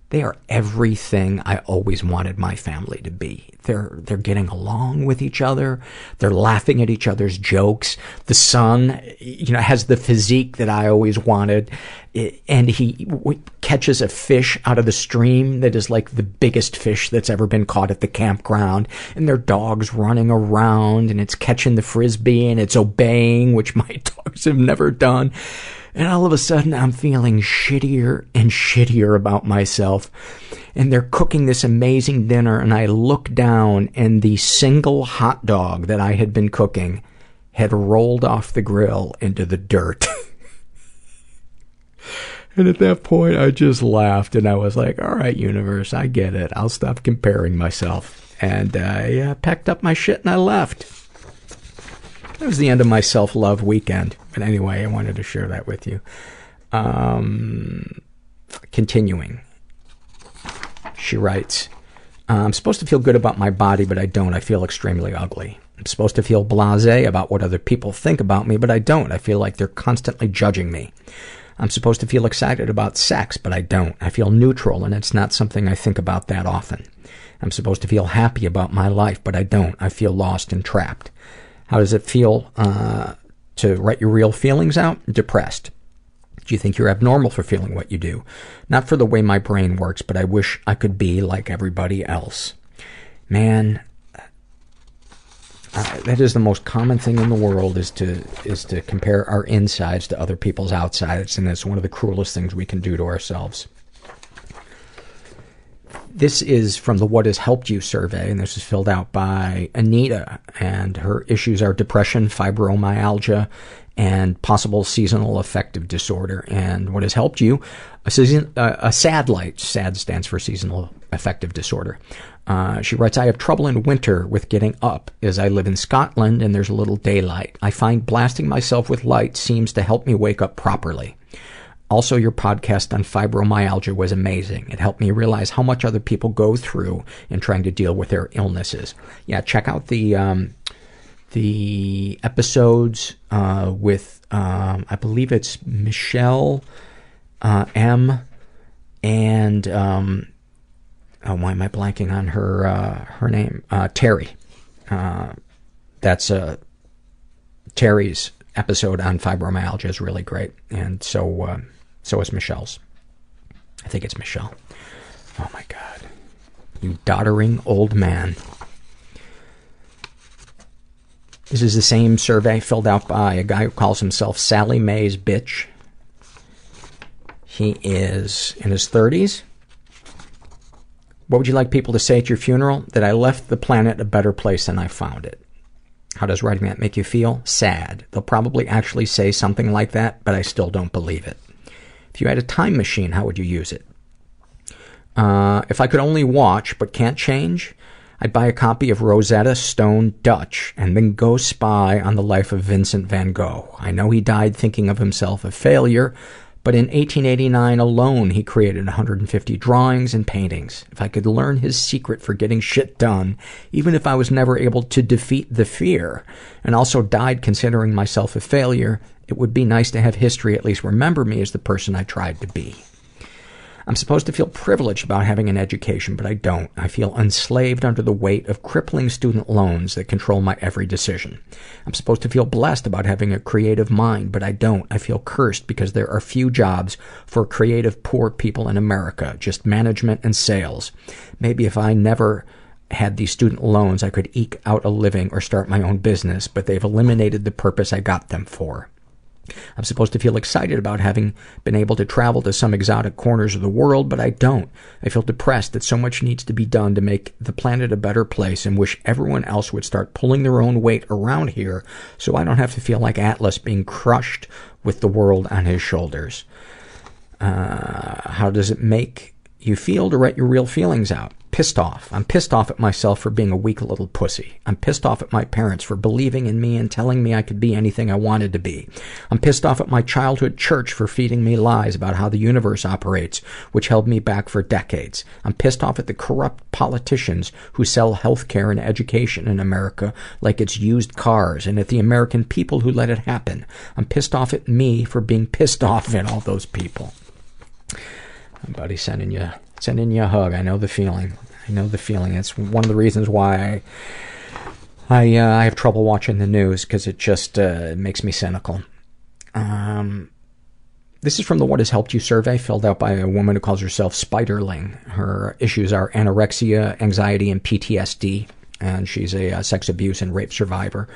they are everything I always wanted my family to be. They're they're getting along with each other. They're laughing at each other's jokes. The son, you know, has the physique that I always wanted, and he catches a fish out of the stream that is like the biggest fish that's ever been caught at the campground. And their dog's running around, and it's catching the frisbee, and it's obeying, which my dogs have never done and all of a sudden I'm feeling shittier and shittier about myself. And they're cooking this amazing dinner and I look down and the single hot dog that I had been cooking had rolled off the grill into the dirt. and at that point I just laughed and I was like, all right, universe, I get it. I'll stop comparing myself. And I uh, packed up my shit and I left. That was the end of my self-love weekend. But anyway, I wanted to share that with you. Um, continuing. She writes, I'm supposed to feel good about my body, but I don't. I feel extremely ugly. I'm supposed to feel blasé about what other people think about me, but I don't. I feel like they're constantly judging me. I'm supposed to feel excited about sex, but I don't. I feel neutral, and it's not something I think about that often. I'm supposed to feel happy about my life, but I don't. I feel lost and trapped. How does it feel uh, to write your real feelings out? Depressed. Do you think you're abnormal for feeling what you do? Not for the way my brain works, but I wish I could be like everybody else. Man, uh, that is the most common thing in the world is to is to compare our insides to other people's outsides, and it's one of the cruelest things we can do to ourselves. This is from the What Has Helped You survey, and this is filled out by Anita, and her issues are depression, fibromyalgia, and possible seasonal affective disorder. And what has helped you? A, season, uh, a sad light. SAD stands for seasonal affective disorder. Uh, she writes, I have trouble in winter with getting up as I live in Scotland and there's a little daylight. I find blasting myself with light seems to help me wake up properly. Also, your podcast on fibromyalgia was amazing. It helped me realize how much other people go through in trying to deal with their illnesses. Yeah, check out the um, the episodes uh, with um, I believe it's Michelle uh, M and um, oh, why am I blanking on her uh, her name? Uh, Terry. Uh, that's uh, Terry's episode on fibromyalgia is really great, and so so is Michelle's. I think it's Michelle. Oh my god, you doddering old man. This is the same survey filled out by a guy who calls himself Sallie Mae's bitch. He is in his 30s. What would you like people to say at your funeral? That I left the planet a better place than I found it. How does writing that make you feel? Sad. They'll probably actually say something like that, but I still don't believe it. If you had a time machine, how would you use it? Uh, if I could only watch but can't change, I'd buy a copy of Rosetta Stone Dutch and then go spy on the life of Vincent van Gogh. I know he died thinking of himself a failure, but in 1889 alone he created 150 drawings and paintings. If I could learn his secret for getting shit done, even if I was never able to defeat the fear, and also died considering myself a failure, it would be nice to have history at least remember me as the person I tried to be. I'm supposed to feel privileged about having an education, but I don't. I feel enslaved under the weight of crippling student loans that control my every decision. I'm supposed to feel blessed about having a creative mind, but I don't. I feel cursed because there are few jobs for creative poor people in America, just management and sales. Maybe if I never had these student loans, I could eke out a living or start my own business, but they've eliminated the purpose I got them for. I'm supposed to feel excited about having been able to travel to some exotic corners of the world, but I don't. I feel depressed that so much needs to be done to make the planet a better place and wish everyone else would start pulling their own weight around here so I don't have to feel like Atlas being crushed with the world on his shoulders. Uh, how does it make you feel to write your real feelings out? pissed off. I'm pissed off at myself for being a weak little pussy. I'm pissed off at my parents for believing in me and telling me I could be anything I wanted to be. I'm pissed off at my childhood church for feeding me lies about how the universe operates, which held me back for decades. I'm pissed off at the corrupt politicians who sell health care and education in America like it's used cars and at the American people who let it happen. I'm pissed off at me for being pissed off at all those people. Buddy sending you sending you a hug. I know the feeling. I know the feeling. It's one of the reasons why I I, uh, I have trouble watching the news because it just uh, makes me cynical. Um, this is from the What Has Helped You survey, filled out by a woman who calls herself Spiderling. Her issues are anorexia, anxiety, and PTSD, and she's a uh, sex abuse and rape survivor.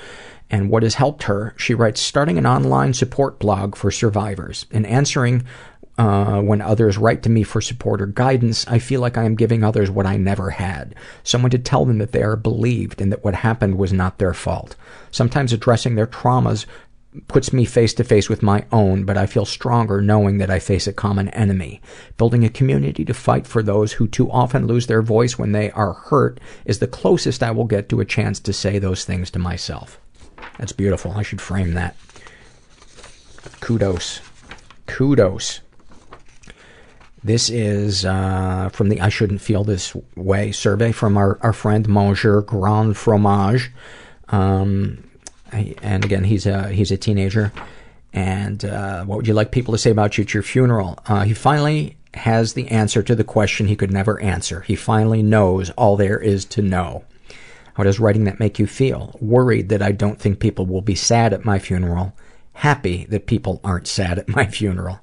And what has helped her, she writes, starting an online support blog for survivors and answering uh, when others write to me for support or guidance, I feel like I am giving others what I never had. Someone to tell them that they are believed and that what happened was not their fault. Sometimes addressing their traumas puts me face to face with my own, but I feel stronger knowing that I face a common enemy. Building a community to fight for those who too often lose their voice when they are hurt is the closest I will get to a chance to say those things to myself. That's beautiful. I should frame that. Kudos. Kudos. This is uh, from the I Shouldn't Feel This Way survey from our, our friend Monsieur Grand Fromage. Um, and again, he's a, he's a teenager. And uh, what would you like people to say about you at your funeral? Uh, he finally has the answer to the question he could never answer. He finally knows all there is to know. How does writing that make you feel? Worried that I don't think people will be sad at my funeral. Happy that people aren't sad at my funeral.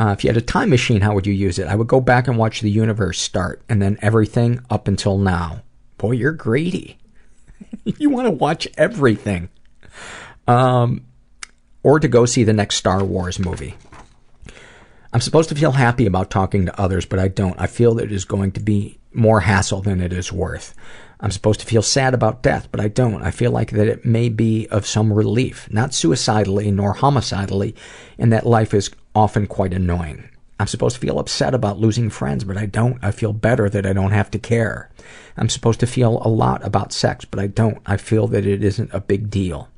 Uh, if you had a time machine, how would you use it? I would go back and watch the universe start and then everything up until now. Boy, you're greedy. you want to watch everything. Um, or to go see the next Star Wars movie. I'm supposed to feel happy about talking to others, but I don't. I feel that it is going to be more hassle than it is worth. I'm supposed to feel sad about death, but I don't. I feel like that it may be of some relief, not suicidally nor homicidally, and that life is often quite annoying. I'm supposed to feel upset about losing friends, but I don't. I feel better that I don't have to care. I'm supposed to feel a lot about sex, but I don't. I feel that it isn't a big deal.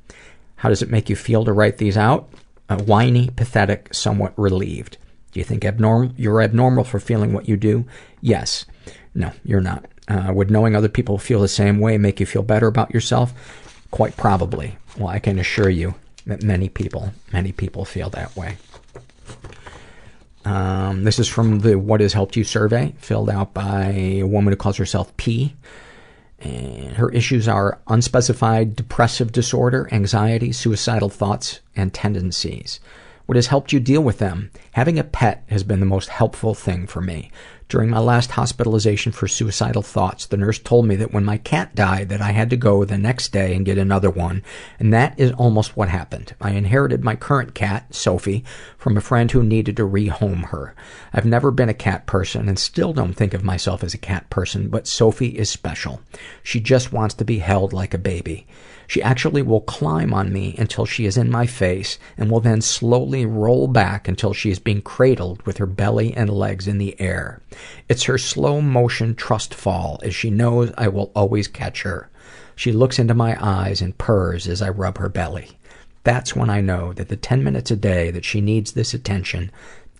How does it make you feel to write these out? Uh, whiny, pathetic, somewhat relieved. Do you think abnormal, you're abnormal for feeling what you do? Yes. No, you're not. Uh, would knowing other people feel the same way make you feel better about yourself? Quite probably. Well, I can assure you that many people, many people feel that way. Um, this is from the What Has Helped You survey, filled out by a woman who calls herself P. And her issues are unspecified depressive disorder, anxiety, suicidal thoughts, and tendencies. What has helped you deal with them? Having a pet has been the most helpful thing for me. During my last hospitalization for suicidal thoughts, the nurse told me that when my cat died that I had to go the next day and get another one, and that is almost what happened. I inherited my current cat, Sophie, from a friend who needed to rehome her. I've never been a cat person and still don't think of myself as a cat person, but Sophie is special. She just wants to be held like a baby. She actually will climb on me until she is in my face and will then slowly roll back until she is being cradled with her belly and legs in the air. It's her slow motion trust fall as she knows I will always catch her. She looks into my eyes and purrs as I rub her belly. That's when I know that the 10 minutes a day that she needs this attention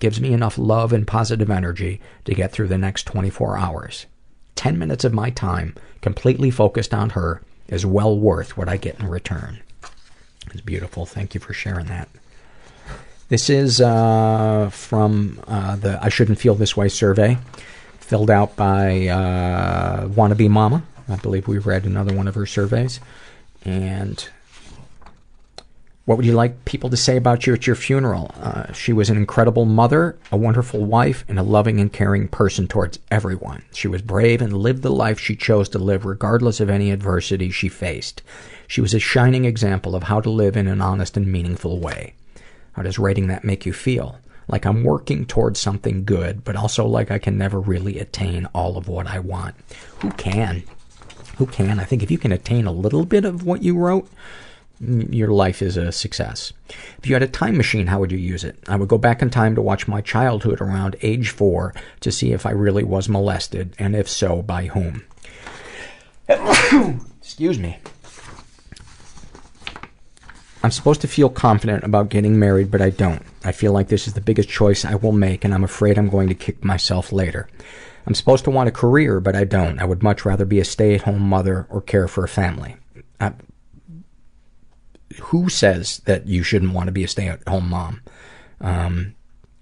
gives me enough love and positive energy to get through the next 24 hours. 10 minutes of my time completely focused on her is well worth what I get in return. It's beautiful. Thank you for sharing that. This is uh, from uh, the I Shouldn't Feel This Way survey, filled out by uh, Wannabe Mama. I believe we've read another one of her surveys. And what would you like people to say about you at your funeral? Uh, she was an incredible mother, a wonderful wife, and a loving and caring person towards everyone. She was brave and lived the life she chose to live regardless of any adversity she faced. She was a shining example of how to live in an honest and meaningful way. How does writing that make you feel? Like I'm working towards something good, but also like I can never really attain all of what I want. Who can? Who can? I think if you can attain a little bit of what you wrote, your life is a success. If you had a time machine, how would you use it? I would go back in time to watch my childhood around age four to see if I really was molested, and if so, by whom. Excuse me. I'm supposed to feel confident about getting married, but I don't. I feel like this is the biggest choice I will make, and I'm afraid I'm going to kick myself later. I'm supposed to want a career, but I don't. I would much rather be a stay-at-home mother or care for a family. I, who says that you shouldn't want to be a stay-at-home mom? Um,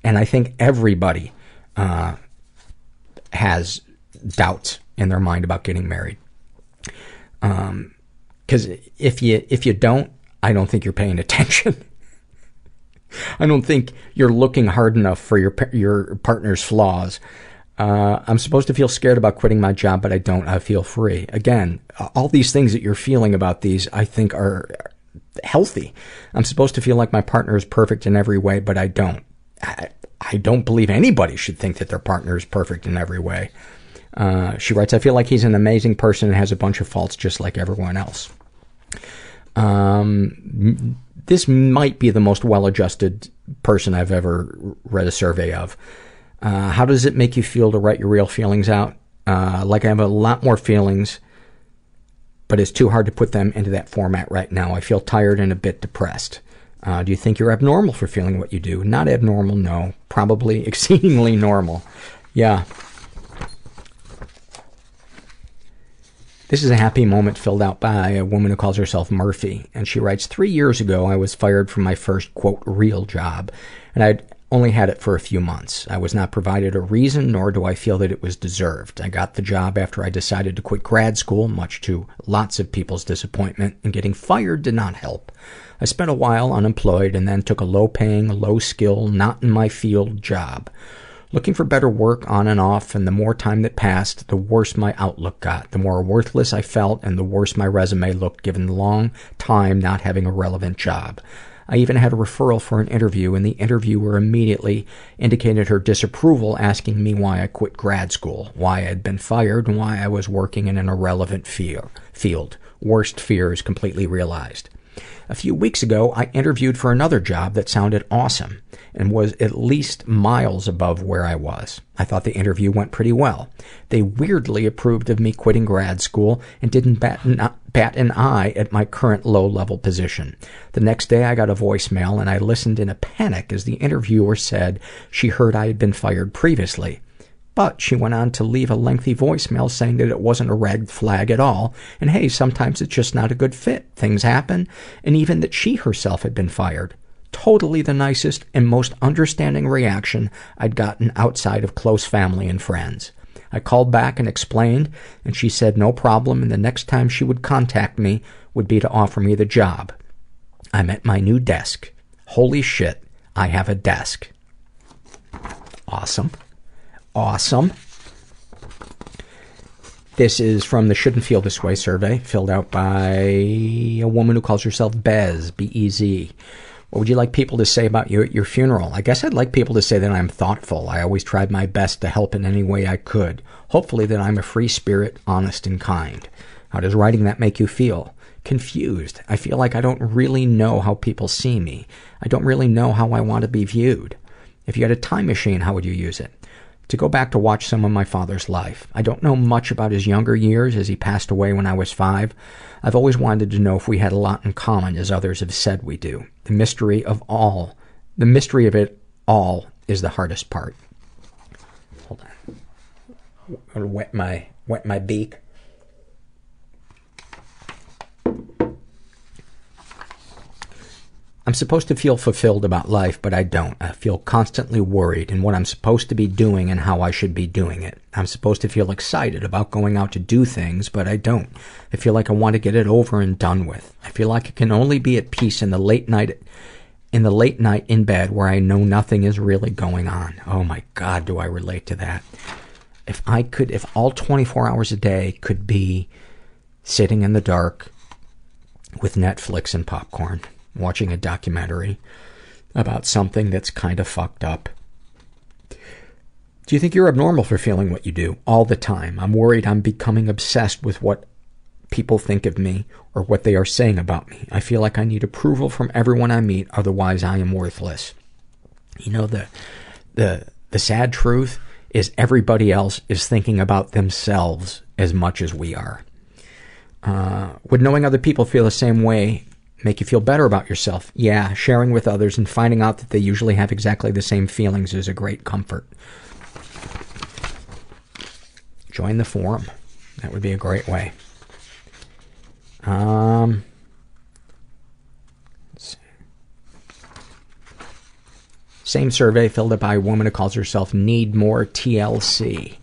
and I think everybody uh, has doubts in their mind about getting married. Because um, if you if you don't, I don't think you're paying attention. I don't think you're looking hard enough for your your partner's flaws. Uh, I'm supposed to feel scared about quitting my job, but I don't. I feel free. Again, all these things that you're feeling about these, I think, are healthy. I'm supposed to feel like my partner is perfect in every way, but I don't. I, I don't believe anybody should think that their partner is perfect in every way. Uh, she writes, I feel like he's an amazing person and has a bunch of faults just like everyone else. Um, this might be the most well-adjusted person I've ever read a survey of. Uh, how does it make you feel to write your real feelings out? Uh, like I have a lot more feelings, but it's too hard to put them into that format right now. I feel tired and a bit depressed. Uh, do you think you're abnormal for feeling what you do? Not abnormal, no. Probably exceedingly normal. Yeah. This is a happy moment filled out by a woman who calls herself Murphy, and she writes, Three years ago, I was fired from my first, quote, real job, and I'd only had it for a few months. I was not provided a reason, nor do I feel that it was deserved. I got the job after I decided to quit grad school, much to lots of people's disappointment, and getting fired did not help. I spent a while unemployed and then took a low paying, low skill, not in my field job. Looking for better work on and off, and the more time that passed, the worse my outlook got. The more worthless I felt, and the worse my resume looked given the long time not having a relevant job. I even had a referral for an interview, and the interviewer immediately indicated her disapproval, asking me why I quit grad school, why I had been fired, and why I was working in an irrelevant fear, field. Worst fears completely realized. A few weeks ago, I interviewed for another job that sounded awesome and was at least miles above where I was. I thought the interview went pretty well. They weirdly approved of me quitting grad school and didn't bat an, bat an eye at my current low level position. The next day I got a voicemail and I listened in a panic as the interviewer said she heard I had been fired previously. But she went on to leave a lengthy voicemail saying that it wasn't a red flag at all, and hey, sometimes it's just not a good fit. Things happen, and even that she herself had been fired. Totally the nicest and most understanding reaction I'd gotten outside of close family and friends. I called back and explained, and she said no problem, and the next time she would contact me would be to offer me the job. I'm at my new desk. Holy shit, I have a desk. Awesome. Awesome. This is from the Shouldn't Feel This Way survey, filled out by a woman who calls herself Bez, B-E-Z. What would you like people to say about you at your funeral? I guess I'd like people to say that I'm thoughtful. I always tried my best to help in any way I could. Hopefully that I'm a free spirit, honest and kind. How does writing that make you feel? Confused. I feel like I don't really know how people see me. I don't really know how I want to be viewed. If you had a time machine, how would you use it? To go back to watch some of my father's life. I don't know much about his younger years as he passed away when I was five. I've always wanted to know if we had a lot in common as others have said we do. The mystery of all, the mystery of it all is the hardest part. Hold on. Gonna wet my, wet my beak. I'm supposed to feel fulfilled about life, but I don't. I feel constantly worried in what I'm supposed to be doing and how I should be doing it. I'm supposed to feel excited about going out to do things, but I don't. I feel like I want to get it over and done with. I feel like I can only be at peace in the late night in the late night in bed where I know nothing is really going on. Oh my god, do I relate to that. If I could if all 24 hours a day could be sitting in the dark with Netflix and popcorn watching a documentary about something that's kind of fucked up. Do you think you're abnormal for feeling what you do all the time? I'm worried I'm becoming obsessed with what people think of me or what they are saying about me. I feel like I need approval from everyone I meet, otherwise I am worthless. You know, the, the, the sad truth is everybody else is thinking about themselves as much as we are. Uh, would knowing other people feel the same way make you feel better about yourself? Yeah, sharing with others and finding out that they usually have exactly the same feelings is a great comfort. Join the forum. That would be a great way. Um, Same survey filled out by a woman who calls herself Need More TLC.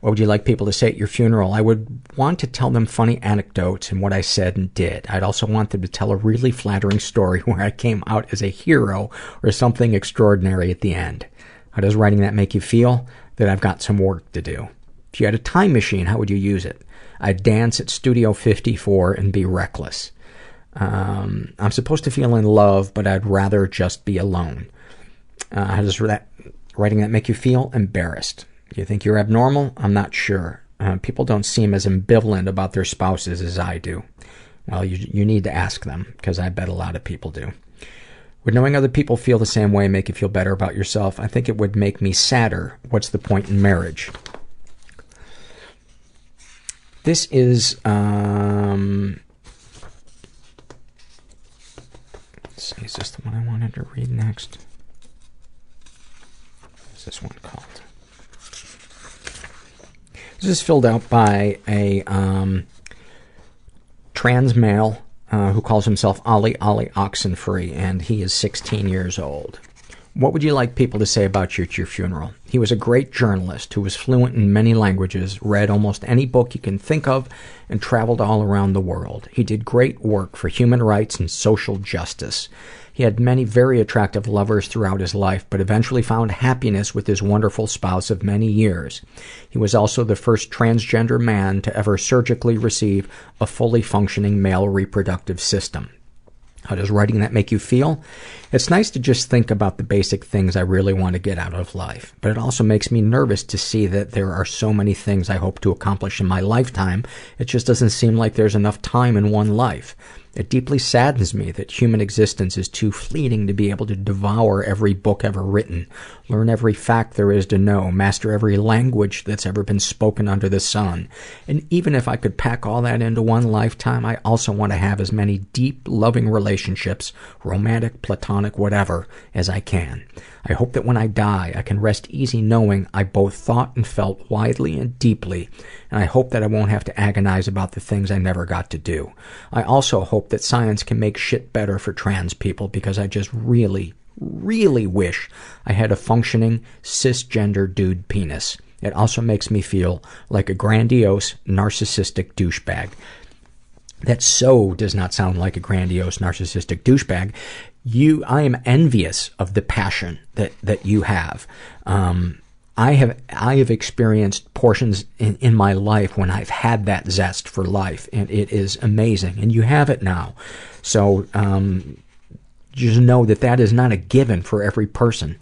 What would you like people to say at your funeral? I would want to tell them funny anecdotes and what I said and did. I'd also want them to tell a really flattering story where I came out as a hero or something extraordinary at the end. How does writing that make you feel? That I've got some work to do. If you had a time machine, how would you use it? I'd dance at Studio 54 and be reckless. Um, I'm supposed to feel in love, but I'd rather just be alone. Uh, how does that, writing that make you feel? Embarrassed. You think you're abnormal? I'm not sure. Uh, people don't seem as ambivalent about their spouses as I do. Well, you, you need to ask them, because I bet a lot of people do. Would knowing other people feel the same way make you feel better about yourself? I think it would make me sadder. What's the point in marriage? This is, um, see, is this the one I wanted to read next? What's this one called? This is filled out by a um, trans male uh, who calls himself Ali Ali Oxenfree, and he is 16 years old. what would you like people to say about you at your funeral? He was a great journalist who was fluent in many languages, read almost any book you can think of, and traveled all around the world. He did great work for human rights and social justice. He had many very attractive lovers throughout his life, but eventually found happiness with his wonderful spouse of many years. He was also the first transgender man to ever surgically receive a fully functioning male reproductive system. How does writing that make you feel? It's nice to just think about the basic things I really want to get out of life, but it also makes me nervous to see that there are so many things I hope to accomplish in my lifetime. It just doesn't seem like there's enough time in one life. It deeply saddens me that human existence is too fleeting to be able to devour every book ever written, learn every fact there is to know, master every language that's ever been spoken under the sun. And even if I could pack all that into one lifetime, I also want to have as many deep, loving relationships, romantic, platonic, whatever, as I can. I hope that when I die, I can rest easy knowing I both thought and felt widely and deeply, and I hope that I won't have to agonize about the things I never got to do. I also hope that science can make shit better for trans people because I just really, really wish I had a functioning cisgender dude penis. It also makes me feel like a grandiose, narcissistic douchebag. That so does not sound like a grandiose, narcissistic douchebag. You, I am envious of the passion that, that you have. Um, I have, I have experienced portions in, in my life when I've had that zest for life, and it is amazing. And you have it now. So, um, just know that that is not a given for every person.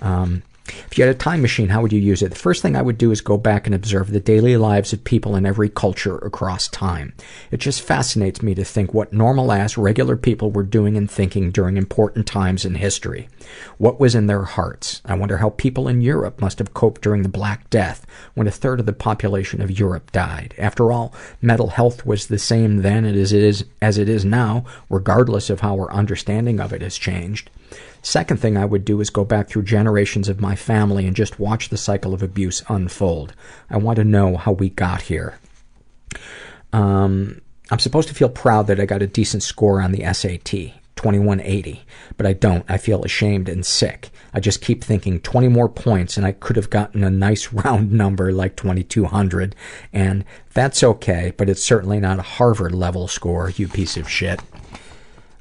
Um, if you had a time machine, how would you use it? The first thing I would do is go back and observe the daily lives of people in every culture across time. It just fascinates me to think what normal ass, regular people were doing and thinking during important times in history. What was in their hearts? I wonder how people in Europe must have coped during the Black Death, when a third of the population of Europe died. After all, mental health was the same then as it is, as it is now, regardless of how our understanding of it has changed. Second thing I would do is go back through generations of my family and just watch the cycle of abuse unfold. I want to know how we got here. Um, I'm supposed to feel proud that I got a decent score on the SAT, 2180, but I don't. I feel ashamed and sick. I just keep thinking 20 more points and I could have gotten a nice round number like 2200, and that's okay, but it's certainly not a Harvard level score, you piece of shit.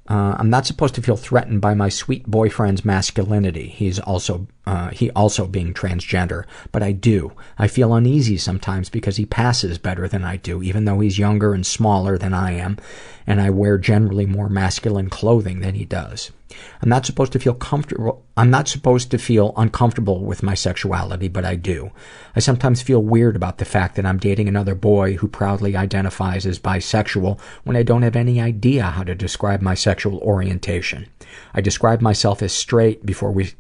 Uh, I'm not supposed to feel threatened by my sweet boyfriend's masculinity. He's also, uh, he also being transgender, but I do. I feel uneasy sometimes because he passes better than I do, even though he's younger and smaller than I am, and I wear generally more masculine clothing than he does. I'm not supposed to feel comfortable, I'm not supposed to feel uncomfortable with my sexuality, but I do. I sometimes feel weird about the fact that I'm dating another boy who proudly identifies as bisexual when I don't have any idea how to describe my sexual orientation. I describe myself as straight before we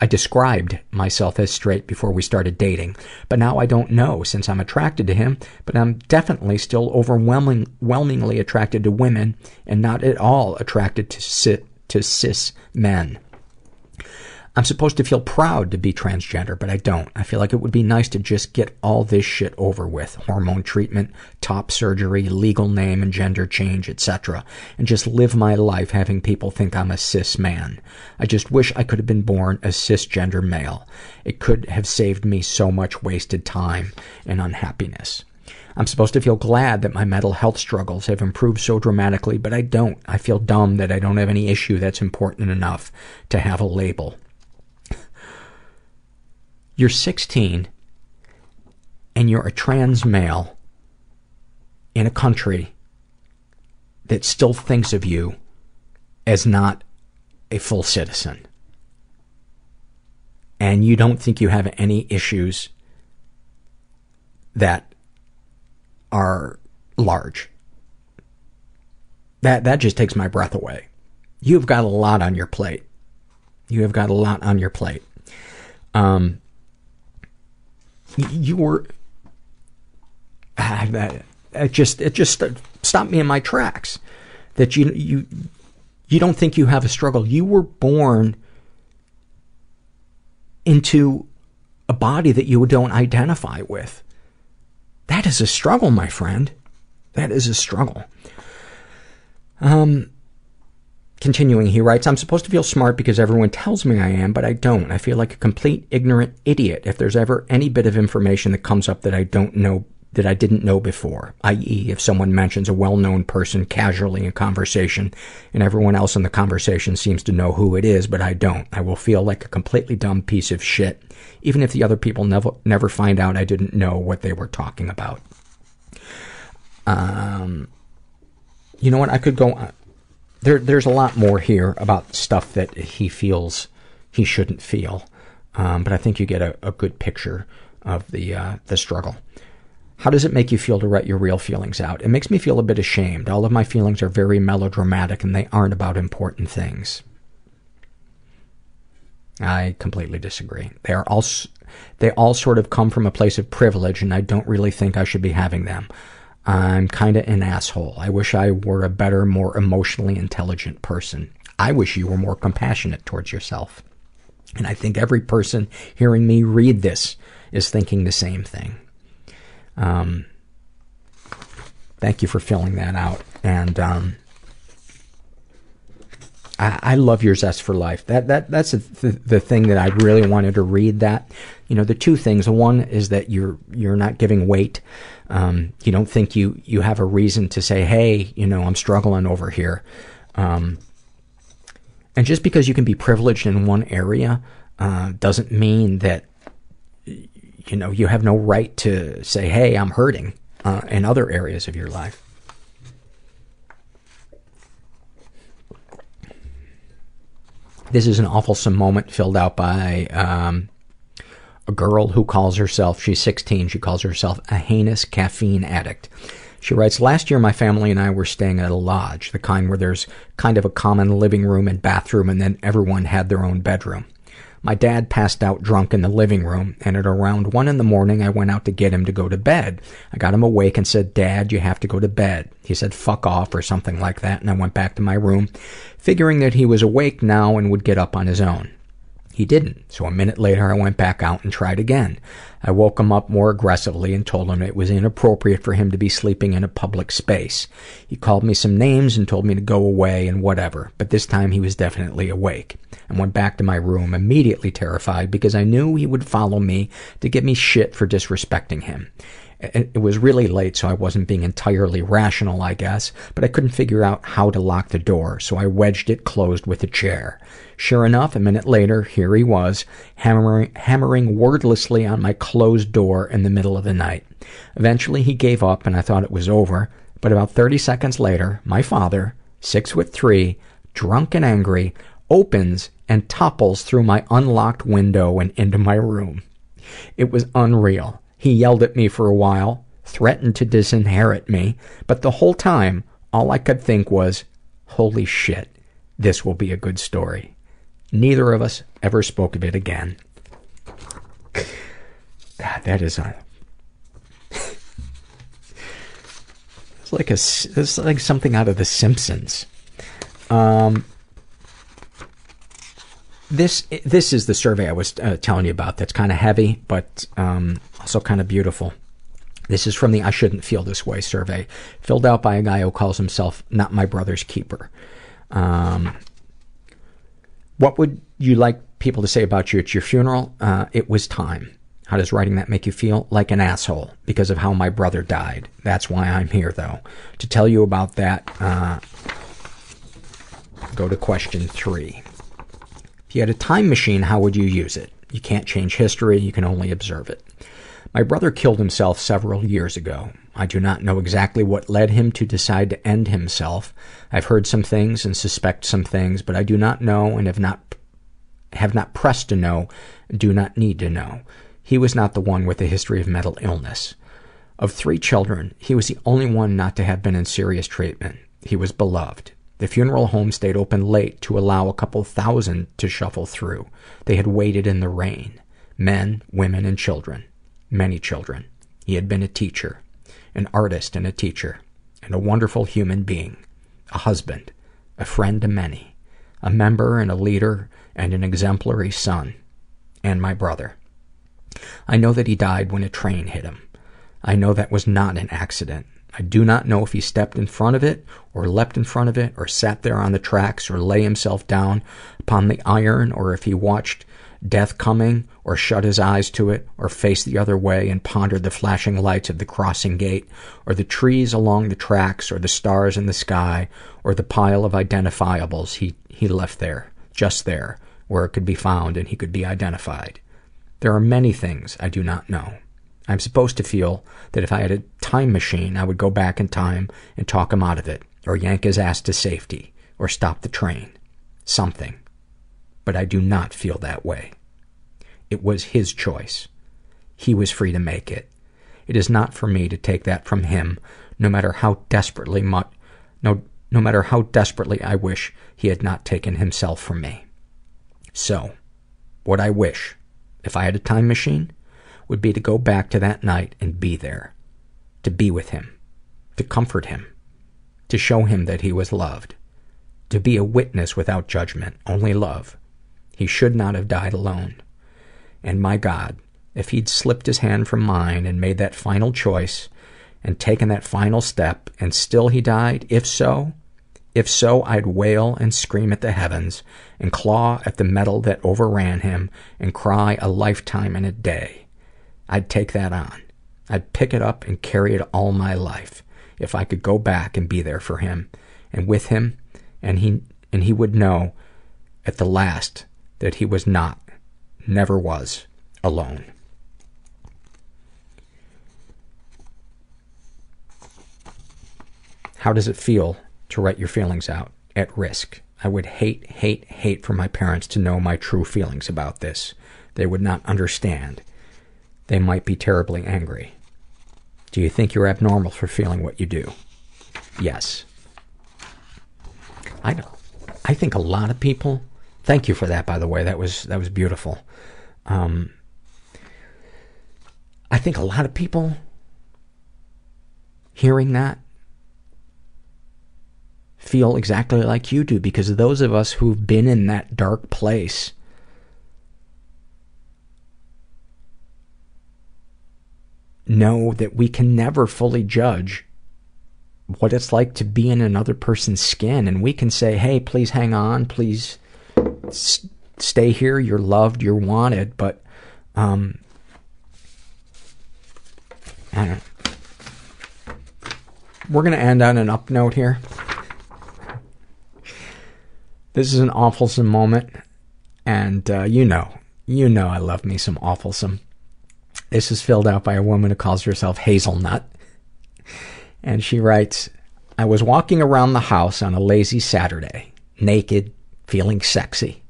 I described myself as straight before we started dating, but now I don't know since I'm attracted to him, but I'm definitely still overwhelming, overwhelmingly attracted to women and not at all attracted to sit to cis men. I'm supposed to feel proud to be transgender, but I don't. I feel like it would be nice to just get all this shit over with. Hormone treatment, top surgery, legal name and gender change, etc. And just live my life having people think I'm a cis man. I just wish I could have been born a cisgender male. It could have saved me so much wasted time and unhappiness. I'm supposed to feel glad that my mental health struggles have improved so dramatically, but I don't. I feel dumb that I don't have any issue that's important enough to have a label. You're 16 and you're a trans male in a country that still thinks of you as not a full citizen. And you don't think you have any issues that are large. That, that just takes my breath away. You've got a lot on your plate. You have got a lot on your plate. Um, you were, uh, it just, it just stopped me in my tracks. That you, you, you don't think you have a struggle. You were born into a body that you don't identify with. That is a struggle, my friend. That is a struggle. Um, continuing, he writes, I'm supposed to feel smart because everyone tells me I am, but I don't. I feel like a complete ignorant idiot if there's ever any bit of information that comes up that I don't know, that I didn't know before. I.e., if someone mentions a well-known person casually in conversation and everyone else in the conversation seems to know who it is, but I don't. I will feel like a completely dumb piece of shit, even if the other people never, never find out I didn't know what they were talking about. Um, you know what? I could go on. There, there's a lot more here about stuff that he feels he shouldn't feel, um, but I think you get a, a good picture of the uh, the struggle. How does it make you feel to write your real feelings out? It makes me feel a bit ashamed. All of my feelings are very melodramatic and they aren't about important things. I completely disagree. They are all, they all sort of come from a place of privilege and I don't really think I should be having them. I'm kind of an asshole. I wish I were a better, more emotionally intelligent person. I wish you were more compassionate towards yourself. And I think every person hearing me read this is thinking the same thing. Um, thank you for filling that out. And um, I, I love your zest for life. That that that's the, the thing that I really wanted to read. That you know, the two things. One is that you're you're not giving weight. Um, you don't think you you have a reason to say, "Hey, you know, I'm struggling over here." Um, and just because you can be privileged in one area uh, doesn't mean that you know you have no right to say, "Hey, I'm hurting," uh, in other areas of your life. This is an awfulsome moment filled out by um, a girl who calls herself, she's 16, she calls herself a heinous caffeine addict. She writes, Last year my family and I were staying at a lodge, the kind where there's kind of a common living room and bathroom and then everyone had their own bedroom. My dad passed out drunk in the living room, and at around one in the morning, I went out to get him to go to bed. I got him awake and said, Dad, you have to go to bed. He said, fuck off, or something like that, and I went back to my room, figuring that he was awake now and would get up on his own. He didn't, so a minute later I went back out and tried again. I woke him up more aggressively and told him it was inappropriate for him to be sleeping in a public space. He called me some names and told me to go away and whatever, but this time he was definitely awake. I went back to my room, immediately terrified because I knew he would follow me to give me shit for disrespecting him. It was really late, so I wasn't being entirely rational, I guess, but I couldn't figure out how to lock the door, so I wedged it closed with a chair. Sure enough, a minute later, here he was, hammering, hammering wordlessly on my closed door in the middle of the night. Eventually he gave up and I thought it was over, but about 30 seconds later, my father, six foot three, drunk and angry, opens and topples through my unlocked window and into my room. It was unreal. He yelled at me for a while, threatened to disinherit me, but the whole time, all I could think was, holy shit, this will be a good story. Neither of us ever spoke of it again. God, that is a. it's like a. It's like something out of The Simpsons. Um, this this is the survey I was uh, telling you about. That's kind of heavy, but um, also kind of beautiful. This is from the I Shouldn't Feel This Way survey, filled out by a guy who calls himself Not My Brother's Keeper. Um, what would you like people to say about you at your funeral? Uh, it was time. How does writing that make you feel? Like an asshole because of how my brother died. That's why I'm here, though. To tell you about that, uh, go to question three. You had a time machine, how would you use it? You can't change history, you can only observe it. My brother killed himself several years ago. I do not know exactly what led him to decide to end himself. I've heard some things and suspect some things, but I do not know and have not have not pressed to know, do not need to know. He was not the one with a history of mental illness. Of three children, he was the only one not to have been in serious treatment. He was beloved. The funeral home stayed open late to allow a couple thousand to shuffle through. They had waited in the rain. Men, women, and children. Many children. He had been a teacher, an artist and a teacher, and a wonderful human being, a husband, a friend to many, a member and a leader and an exemplary son, and my brother. I know that he died when a train hit him. I know that was not an accident. I do not know if he stepped in front of it, or leapt in front of it, or sat there on the tracks, or lay himself down upon the iron, or if he watched death coming, or shut his eyes to it, or faced the other way and pondered the flashing lights of the crossing gate, or the trees along the tracks, or the stars in the sky, or the pile of identifiables he, he left there, just there, where it could be found and he could be identified. There are many things I do not know. I'm supposed to feel that if I had a time machine, I would go back in time and talk him out of it, or yank his ass to safety, or stop the train. Something. But I do not feel that way. It was his choice. He was free to make it. It is not for me to take that from him, no matter how desperately much, no, no matter how desperately I wish he had not taken himself from me. So, what I wish, if I had a time machine, would be to go back to that night and be there. To be with him. To comfort him. To show him that he was loved. To be a witness without judgment, only love. He should not have died alone. And my God, if he'd slipped his hand from mine and made that final choice and taken that final step and still he died, if so, if so, I'd wail and scream at the heavens and claw at the metal that overran him and cry a lifetime in a day. I'd take that on. I'd pick it up and carry it all my life if I could go back and be there for him and with him and he and he would know at the last that he was not never was alone. How does it feel to write your feelings out at risk? I would hate, hate, hate for my parents to know my true feelings about this. They would not understand. They might be terribly angry. Do you think you're abnormal for feeling what you do? Yes. I know. I think a lot of people Thank you for that, by the way. That was that was beautiful. Um, I think a lot of people hearing that feel exactly like you do because those of us who've been in that dark place know that we can never fully judge what it's like to be in another person's skin and we can say hey please hang on please s- stay here, you're loved, you're wanted, but um, I don't We're going to end on an up note here. This is an awfulsome moment, and uh, you know, you know I love me some awfulsome. This is filled out by a woman who calls herself Hazelnut. And she writes, I was walking around the house on a lazy Saturday, naked, feeling sexy,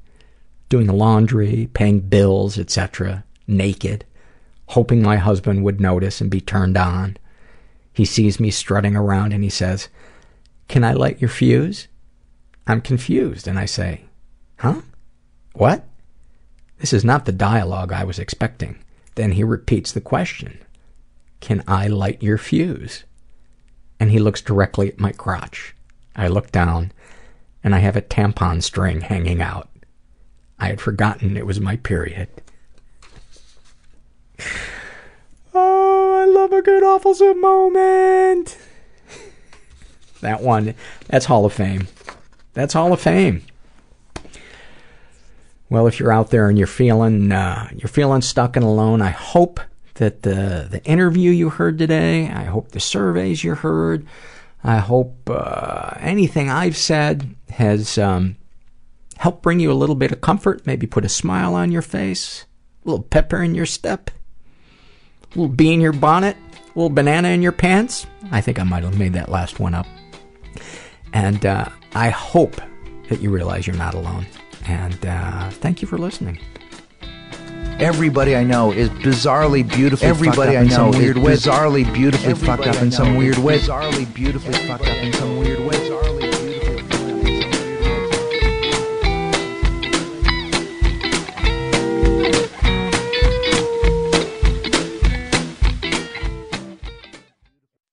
doing the laundry, paying bills, etc., naked, hoping my husband would notice and be turned on. He sees me strutting around and he says, Can I light your fuse? I'm confused and I say, Huh? What? This is not the dialogue I was expecting. Then he repeats the question, Can I light your fuse? And he looks directly at my crotch. I look down and I have a tampon string hanging out. I had forgotten it was my period. Oh, I love a good awfulsome moment. That one, that's Hall of Fame. That's Hall of Fame. Well, if you're out there and you're feeling uh, you're feeling stuck and alone, I hope that the the interview you heard today, I hope the surveys you heard, I hope uh, anything I've said has um, helped bring you a little bit of comfort, maybe put a smile on your face, a little pepper in your step, a little bee in your bonnet, a little banana in your pants. I think I might have made that last one up. And uh, I hope that you realize you're not alone. And uh, thank you for listening. Everybody I know is bizarrely beautifully Everybody fucked up I know in some weird is bizarrely beautifully Everybody fucked up in some weird way. Bizarrely beautifully fucked up in some weird way.